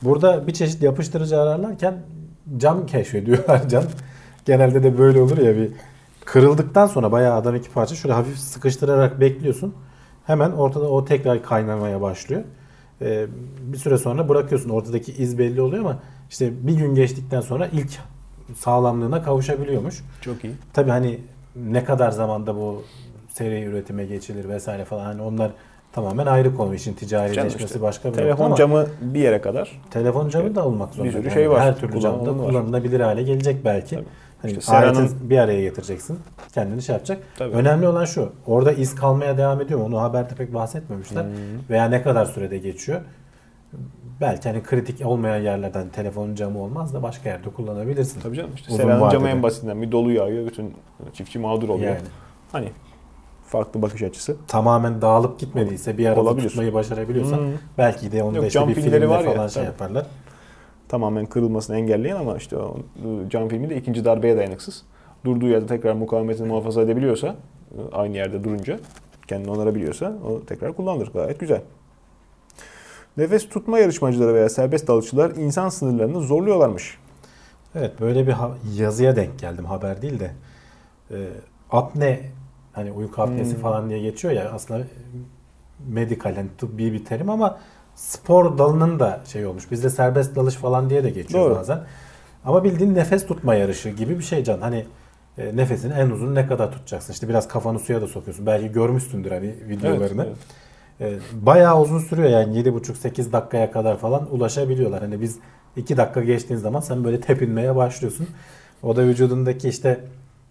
Burada bir çeşit yapıştırıcı ararlarken cam keşfediyorlar can. Genelde de böyle olur ya bir kırıldıktan sonra bayağı adam iki parça şöyle hafif sıkıştırarak bekliyorsun. Hemen ortada o tekrar kaynamaya başlıyor. Ee, bir süre sonra bırakıyorsun. Ortadaki iz belli oluyor ama işte bir gün geçtikten sonra ilk sağlamlığına kavuşabiliyormuş. Çok iyi. Tabii hani ne kadar zamanda bu seri üretime geçilir vesaire falan hani onlar tamamen ayrı konu işin ticarileşmesi işte, başka bir Telefon ama camı bir yere kadar. telefon camı da olmak zorunda. sürü Yani şey var. Her türlü camda kullanılabilir hale gelecek belki. Tabii. Hani İşte Sera'nın- bir araya getireceksin. Kendini şey yapacak. Tabii. Önemli olan şu. Orada iz kalmaya devam ediyor mu? Onu haberde pek bahsetmemişler. Hmm. Veya ne kadar sürede geçiyor. Belki hani kritik olmayan yerlerden telefonun camı olmaz da başka yerde kullanabilirsin. Tabii canım işte Uzun Sera'nın camı en basitinden bir dolu yağıyor. Bütün çiftçi mağdur oluyor. Yani. Hani farklı bakış açısı. tamamen dağılıp gitmediyse bir arada Olabilir. tutmayı başarabiliyorsan Hmm. belki de onu Yok, da işte bir filmle var ya, falan şey tabii. yaparlar. Tamamen kırılmasını engelleyen ama işte o e, cam filmi de ikinci darbeye dayanıksız. Durduğu yerde tekrar mukavemetini muhafaza edebiliyorsa, e, aynı yerde durunca kendini onarabiliyorsa o tekrar kullanılır. Gayet güzel. Nefes tutma yarışmacıları veya serbest dalışçılar insan sınırlarını zorluyorlarmış. Evet böyle bir yazıya denk geldim haber değil de. Ee, apne hani uyku apnesi Hmm. falan diye geçiyor ya aslında medikal hani tıbbi bir terim ama spor dalının da şey olmuş. Bizde serbest dalış falan diye de geçiyor Doğru. bazen. Ama bildiğin nefes tutma yarışı gibi bir şey can. Hani e, nefesini en uzun ne kadar tutacaksın? İşte biraz kafanı suya da sokuyorsun. Belki görmüşsündür hani videolarını. Evet, E, bayağı uzun sürüyor yani 7,5-8 dakikaya kadar falan ulaşabiliyorlar. Hani biz 2 dakika geçtiğin zaman sen böyle tepinmeye başlıyorsun. O da vücudundaki işte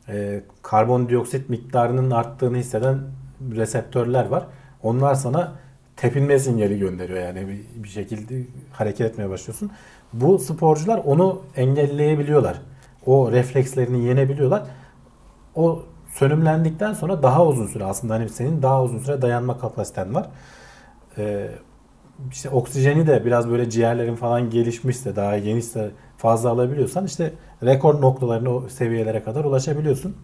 e, karbondioksit miktarının arttığını hisseden reseptörler var. Onlar sana tepinme sinyali gönderiyor yani bir, bir şekilde hareket etmeye başlıyorsun. Bu sporcular onu engelleyebiliyorlar. O reflekslerini yenebiliyorlar. O sönümlendikten sonra daha uzun süre aslında hani senin daha uzun süre dayanma kapasiten var. Ee, işte oksijeni de biraz böyle ciğerlerin falan gelişmişse daha genişse fazla alabiliyorsan işte rekor noktalarına o seviyelere kadar ulaşabiliyorsun.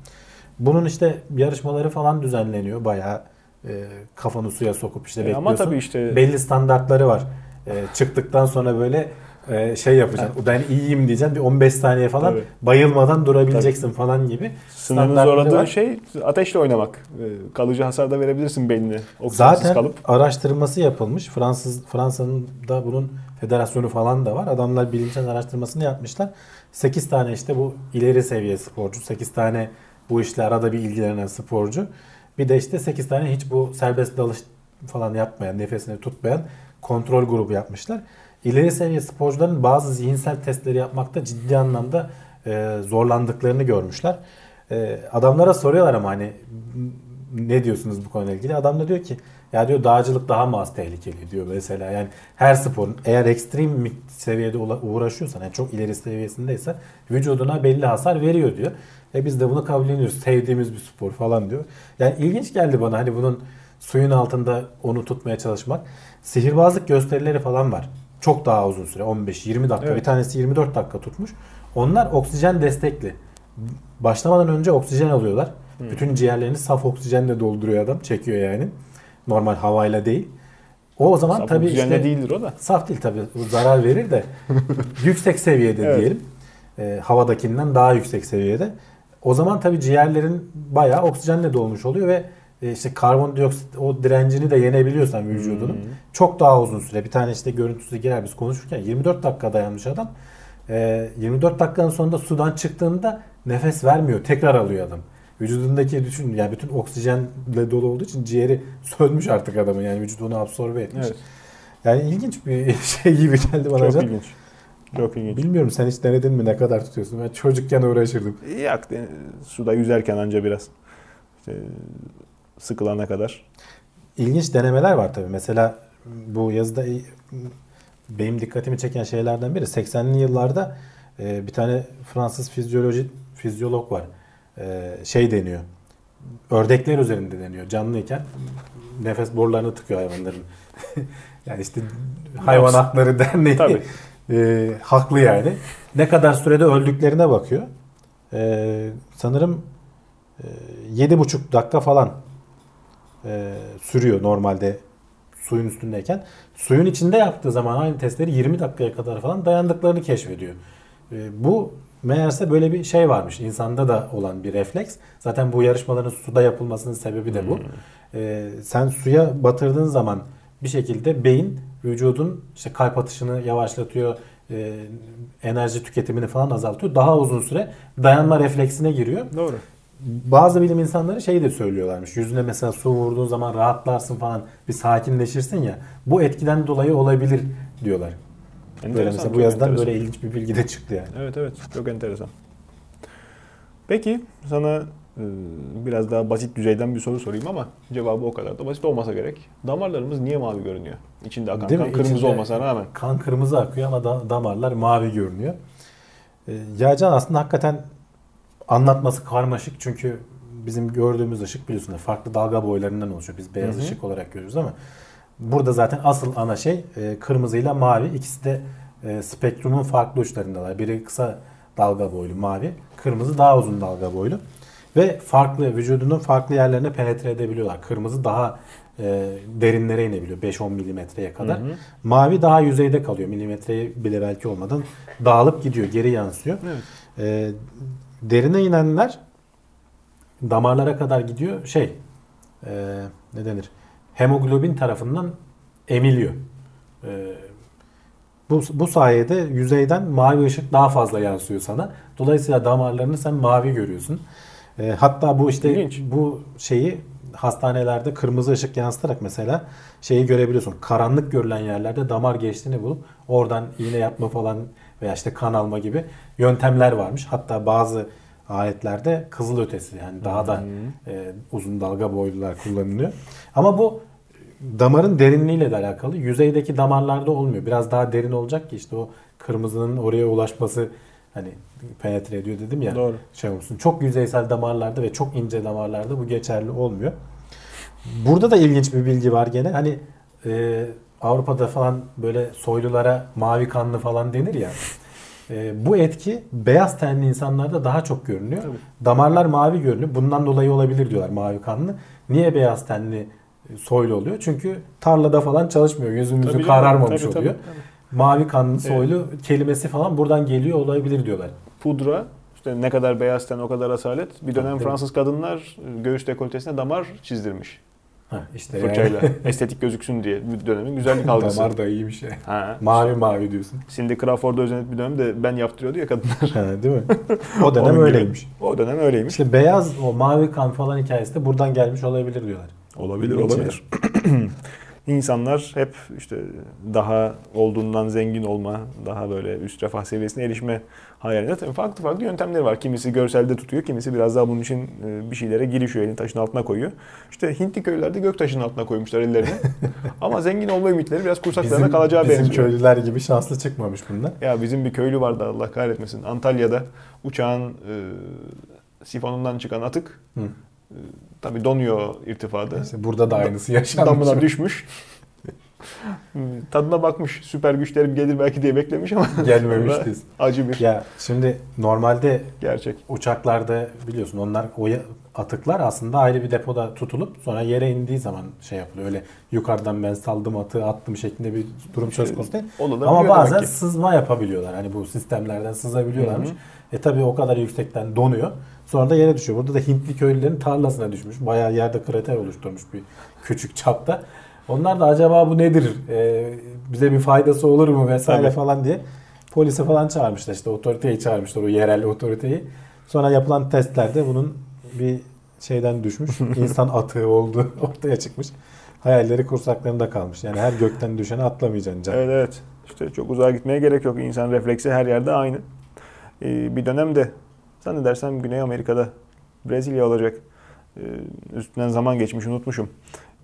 Bunun işte yarışmaları falan düzenleniyor. Bayağı e, kafanı suya sokup işte E, bekliyorsun. ama tabii işte- belli standartları var. E, çıktıktan sonra böyle e, şey yapacaksın. Ben iyiyim diyeceksin. Bir 15 saniye falan Tabii. bayılmadan durabileceksin falan gibi. Sınırını zorladığın şey ateşle oynamak. E, Kalıcı hasar da verebilirsin beynine. Zaten kalıp. araştırması yapılmış. Fransız Fransa'nın da bunun federasyonu falan da var. Adamlar bilimsel araştırmasını yapmışlar. 8 tane işte bu ileri seviye sporcu, 8 tane bu işle arada bir ilgilenen sporcu. Bir de işte 8 tane hiç bu serbest dalış falan yapmayan, nefesini tutmayan kontrol grubu yapmışlar. İleri seviye sporcuların bazı zihinsel testleri yapmakta ciddi anlamda e, zorlandıklarını görmüşler. E, adamlara soruyorlar ama hani ne diyorsunuz bu konuyla ilgili? Adam da diyor ki ya diyor dağcılık daha mı az tehlikeli diyor mesela. Yani her sporun eğer ekstrem seviyede uğraşıyorsan yani çok ileri seviyesindeyse vücuduna belli hasar veriyor diyor. E biz de bunu kabulleniyoruz. Sevdiğimiz bir spor falan diyor. Yani ilginç geldi bana hani bunun suyun altında onu tutmaya çalışmak. Sihirbazlık gösterileri falan var. Çok daha uzun süre 15-20 dakika. Evet. Bir tanesi 24 dakika tutmuş. Onlar oksijen destekli. Başlamadan önce oksijen alıyorlar. Bütün ciğerlerini saf oksijenle dolduruyor adam. Çekiyor yani. Normal havayla değil. O, o zaman Saf tabii işte değildir o da. saf değil tabii zarar verir de yüksek seviyede Evet. diyelim. E, havadakinden daha yüksek seviyede. O zaman tabii ciğerlerin bayağı oksijenle dolmuş oluyor ve e, işte karbondioksit o direncini de yenebiliyorsan vücudunun çok daha uzun süre. Bir tane işte görüntüsü girer biz konuşurken 24 dakika dayanmış adam. E, 24 dakikanın sonunda sudan çıktığında nefes vermiyor. Tekrar alıyor adam. Vücudundaki düşün yani bütün oksijenle dolu olduğu için ciğeri sönmüş artık adamın yani vücudu onu absorbe etmiş. Evet. Yani ilginç bir şey gibi geldi bana. Çok can. ilginç. Çok ilginç. Bilmiyorum sen hiç denedin mi ne kadar tutuyorsun? Ben çocukken uğraşırdım. Yak de- suda yüzerken anca biraz. İşte, sıkılana kadar. İlginç denemeler var tabii. Mesela bu yazıda benim dikkatimi çeken şeylerden biri 80'li yıllarda e, bir tane Fransız fizyoloji fizyolog var. E, şey deniyor. Ördekler üzerinde deniyor. Canlıyken nefes borularını tıkıyor hayvanların. yani işte hayvan hakları derneği Tabii. E, haklı yani. Ne kadar sürede öldüklerine bakıyor. E, sanırım yedi buçuk dakika falan e, sürüyor normalde suyun üstündeyken. Suyun içinde yaptığı zaman aynı testleri 20 dakikaya kadar falan dayandıklarını keşfediyor. E, bu meğerse böyle bir şey varmış. insanda da olan bir refleks. Zaten bu yarışmaların suda yapılmasının sebebi de bu. E, sen suya batırdığın zaman bir şekilde beyin vücudun işte kalp atışını yavaşlatıyor, e, enerji tüketimini falan azaltıyor. Daha uzun süre dayanma refleksine giriyor Doğru. bazı bilim insanları şey de söylüyorlarmış. Yüzüne mesela su vurduğun zaman rahatlarsın falan bir sakinleşirsin ya. Bu etkiden dolayı olabilir diyorlar. Böyle Enteresan, mesela bu yazıdan enteresan. böyle ilginç bir bilgi de çıktı yani. Evet evet çok enteresan. Peki sana biraz daha basit düzeyden bir soru sorayım ama cevabı o kadar da basit olmasa gerek. Damarlarımız niye mavi görünüyor? İçinde akan Değil kan mi? kırmızı İçinde olmasına rağmen. Kan kırmızı akıyor ama da, damarlar mavi görünüyor. E, Yağcan aslında hakikaten anlatması karmaşık çünkü bizim gördüğümüz ışık biliyorsun farklı dalga boylarından oluşuyor. Biz beyaz Hı hı. ışık olarak görüyoruz ama burada zaten asıl ana şey e, kırmızıyla mavi. İkisi de e, spektrumun farklı uçlarındalar. Biri kısa dalga boylu mavi, kırmızı daha uzun dalga boylu. Ve farklı vücudunun farklı yerlerine penetre edebiliyorlar. Kırmızı daha e, derinlere inebiliyor 5-10 milimetreye kadar. Hı hı. Mavi daha yüzeyde kalıyor. Milimetreye bile belki olmadan dağılıp gidiyor, geri yansıyor. Evet. E, derine inenler damarlara kadar gidiyor. Şey, e, ne denir? Hemoglobin tarafından emiliyor. E, bu, bu sayede yüzeyden mavi ışık daha fazla yansıyor sana. Dolayısıyla damarlarını sen mavi görüyorsun. E, hatta bu işte İlginç. bu şeyi hastanelerde kırmızı ışık yansıtarak mesela şeyi görebiliyorsun. Karanlık görülen yerlerde damar geçtiğini bulup oradan iğne yapma falan veya işte kan alma gibi yöntemler varmış. Hatta bazı aletlerde kızıl ötesi yani daha da e, uzun dalga boylular kullanılıyor. Ama bu damarın derinliğiyle de alakalı. Yüzeydeki damarlarda olmuyor. Biraz daha derin olacak ki işte o kırmızının oraya ulaşması hani penetre ediyor dedim ya. Doğru. Şey olsun. Çok yüzeysel damarlarda ve çok ince damarlarda bu geçerli olmuyor. Burada da ilginç bir bilgi var gene. Hani e, Avrupa'da falan böyle soylulara mavi kanlı falan denir ya. E, bu etki beyaz tenli insanlarda daha çok görünüyor. Tabii. Damarlar mavi görünüyor. Bundan dolayı olabilir diyorlar mavi kanlı. Niye beyaz tenli e, soylu oluyor? Çünkü tarlada falan çalışmıyor. Yüzümüzü Tabii kararmamış tabii, tabii, oluyor. tabii. Mavi kanlı soylu kelimesi falan buradan geliyor olabilir diyorlar. Pudra, işte ne kadar beyaz ten o kadar asalet. Bir dönem Tabii. Fransız kadınlar göğüs dekoltesine damar çizdirmiş. Ha, işte Fırçayla. yani. Estetik gözüksün diye bir dönemin güzellik algısı. Damar da iyi bir şey. Ha. Mavi mavi diyorsun. Cindy Crawford'a özenip bir dönemde ben yaptırıyordu ya kadınlar. Ha, değil mi? O dönem öyleymiş. O dönem öyleymiş. İşte beyaz o mavi kan falan hikayesi de buradan gelmiş olabilir diyorlar. Olabilir, olabilir. İnsanlar hep işte daha olduğundan zengin olma, daha böyle üst refah seviyesine erişme hayalinde. Tabii farklı farklı yöntemleri var. Kimisi görselde tutuyor, kimisi biraz daha bunun için e, bir şeylere girişiyor, elini taşın altına koyuyor. İşte Hintli köylerde gök taşının altına koymuşlar ellerini. Ama zengin olma ümitleri biraz kursaklarına kalacağı bizim benziyor. köylüler gibi şanslı çıkmamış bunlar. Ya bizim bir köylü vardı Allah kahretmesin. Antalya'da uçağın e, sifonundan çıkan atık Hı. Tabii donuyor irtifada. İşte burada da aynısı yaşanmış. Damına düşmüş. Tadına bakmış. Süper güçlerim gelir belki diye beklemiş ama Gelmemiş sonra diyorsun. acı bir Ya şimdi normalde gerçek. uçaklarda biliyorsun onlar o atıklar aslında ayrı bir depoda tutulup sonra yere indiği zaman şey yapılıyor. Öyle yukarıdan ben saldım atığı attım şeklinde bir durum söz konusu değil. Ama bazen sızma yapabiliyorlar. Hani bu sistemlerden sızabiliyorlarmış. Hı E tabi o kadar yüksekten donuyor. Sonra da yere düşüyor. Burada da Hintli köylülerin tarlasına düşmüş. Bayağı yerde krater oluşturmuş bir küçük çapta. Onlar da acaba bu nedir? E, bize bir faydası olur mu vesaire Tabii. falan diye polisi falan çağırmışlar. işte otoriteyi çağırmışlar o yerel otoriteyi. Sonra yapılan testlerde bunun bir şeyden düşmüş. insan atığı olduğu ortaya çıkmış. Hayalleri kursaklarında kalmış. Yani her gökten düşeni atlamayacaksın canım. Evet evet. İşte çok uzağa gitmeye gerek yok. İnsan refleksi her yerde aynı. Ee, bir dönemde zannedersem Güney Amerika'da Brezilya olacak. Ee, üstünden zaman geçmiş unutmuşum.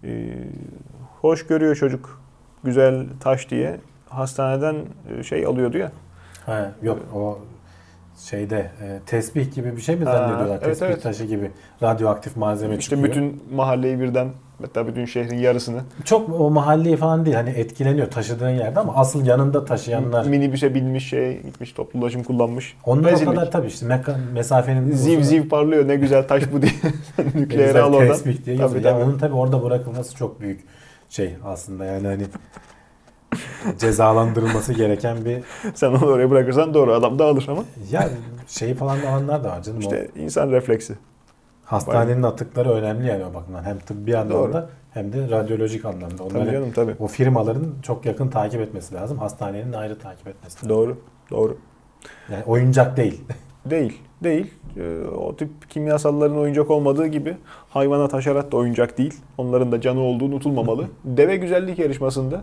Ee, hoş görüyor çocuk güzel taş diye hastaneden e, şey alıyordu ya. Ha, yok o şeyde e, tesbih gibi bir şey mi Ha, zannediyorlar? evet, tesbih evet. taşı gibi radyoaktif malzeme İşte çıkıyor. bütün mahalleyi birden hatta bütün şehrin yarısını Çok o mahalleyi falan değil hani etkileniyor taşıdığın yerde ama asıl yanında taşıyanlar minibüse binmiş şey gitmiş toplu ulaşım kullanmış. onlar o Rezillik. kadar tabii işte meka- mesafenin Ziv ziv parlıyor ne güzel taş bu diye. güzel al oradan. tesbih diye Tabii, tabii. Yani onun tabii orada bırakılması çok büyük şey aslında yani hani cezalandırılması gereken bir Sen onu oraya bırakırsan doğru adam da alır ama ya şeyi falan alanlar da var canım. O işte insan refleksi. Hastanenin atıkları önemli yani o bakımdan. Hem tıbbi anlamda hem de radyolojik anlamda. Tabii Onları canım tabii. o firmaların çok yakın takip etmesi lazım. Hastanenin ayrı takip etmesi lazım. Doğru. Doğru. Yani oyuncak değil. Değil. Değil. Ee, o tip kimyasalların oyuncak olmadığı gibi hayvana taşerat da oyuncak değil. Onların da canı olduğu unutulmamalı. Deve güzellik yarışmasında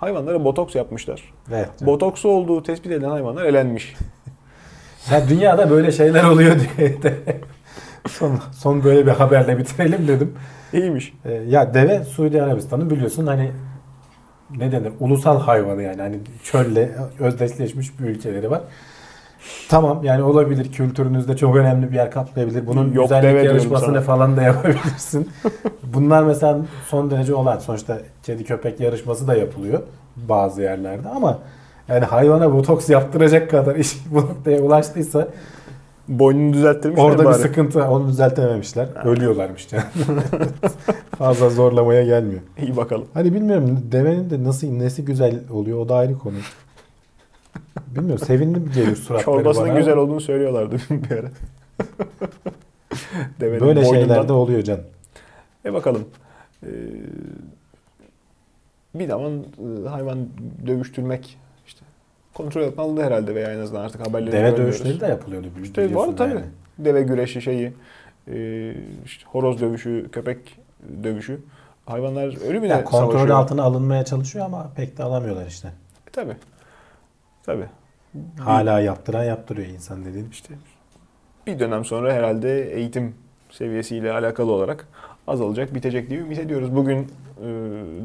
hayvanlara botoks yapmışlar. Evet. Botoksu olduğu tespit edilen hayvanlar elenmiş. Ya dünyada böyle şeyler oluyor diye son, son böyle bir haberle bitirelim dedim. İyiymiş. Ee, ya deve Suudi Arabistan'ın biliyorsun hani ne denir ulusal hayvanı yani hani çölle özdeşleşmiş bir ülkeleri var. Tamam yani olabilir kültürünüzde çok önemli bir yer kaplayabilir. Bunun Yok güzellik yarışmasını falan da yapabilirsin. Bunlar mesela son derece olan sonuçta kedi köpek yarışması da yapılıyor bazı yerlerde ama yani hayvana botoks yaptıracak kadar iş bu noktaya ulaştıysa Boynunu düzelttirmiş orada bir bari. sıkıntı onu düzeltememişler. Ölüyorlarmış yani. Fazla zorlamaya gelmiyor. İyi bakalım. Hani bilmiyorum devenin de nasıl nesi güzel oluyor o da ayrı konu. Bilmiyorum sevindim geliyor suratları Çorbasının bana. güzel olduğunu söylüyorlardı bir ara. Devenin Böyle boynundan- şeyler de oluyor can. E bakalım. Ee, bir zaman e, hayvan dövüştürmek kontrol altına alındı herhalde veya en azından artık haberleri Deve dövüşleri de yapılıyordu. İşte var tabii. yani. Deve güreşi şeyi, e, işte horoz dövüşü, köpek dövüşü. Hayvanlar ölümüne Ya kontrol savaşıyor. altına alınmaya çalışıyor ama pek de alamıyorlar işte. E, tabii. Tabii. Hala yaptıran yaptırıyor insan dediğin. İşte bir dönem sonra herhalde eğitim seviyesiyle alakalı olarak azalacak, bitecek diye ümit ediyoruz. Bugün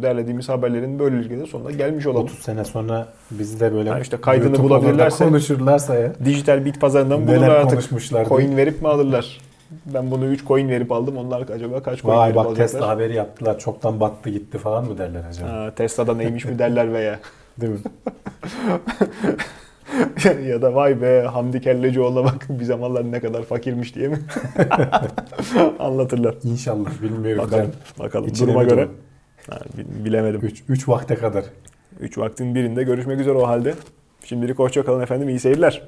derlediğimiz haberlerin böylelikle de sonuna gelmiş olalım. 30 sene sonra bizi de böyle Ha işte kaydını YouTube bulabilirlerse- konuşurlarsa ya. Dijital bit pazarından bulurlar artık. Coin verip mi alırlar? Ben bunu 3 coin verip aldım. Onlar acaba kaç coin Vay verip bak alacaklar? Tesla haberi yaptılar. Çoktan battı gitti falan mı derler acaba? Ha, Tesla'da neymiş mi derler veya Değil mi? ya da vay be Hamdi Kellecioğlu'na bak bir zamanlar ne kadar fakirmiş diye mi anlatırlar. İnşallah bilmiyorum. Bakalım. Bakalım. İçine Duruma göre. doğru? Ha, bi- bilemedim. 3 3 vakte kadar. 3 vaktin birinde görüşmek üzere o halde. Şimdilik hoşça kalın efendim. İyi seyirler.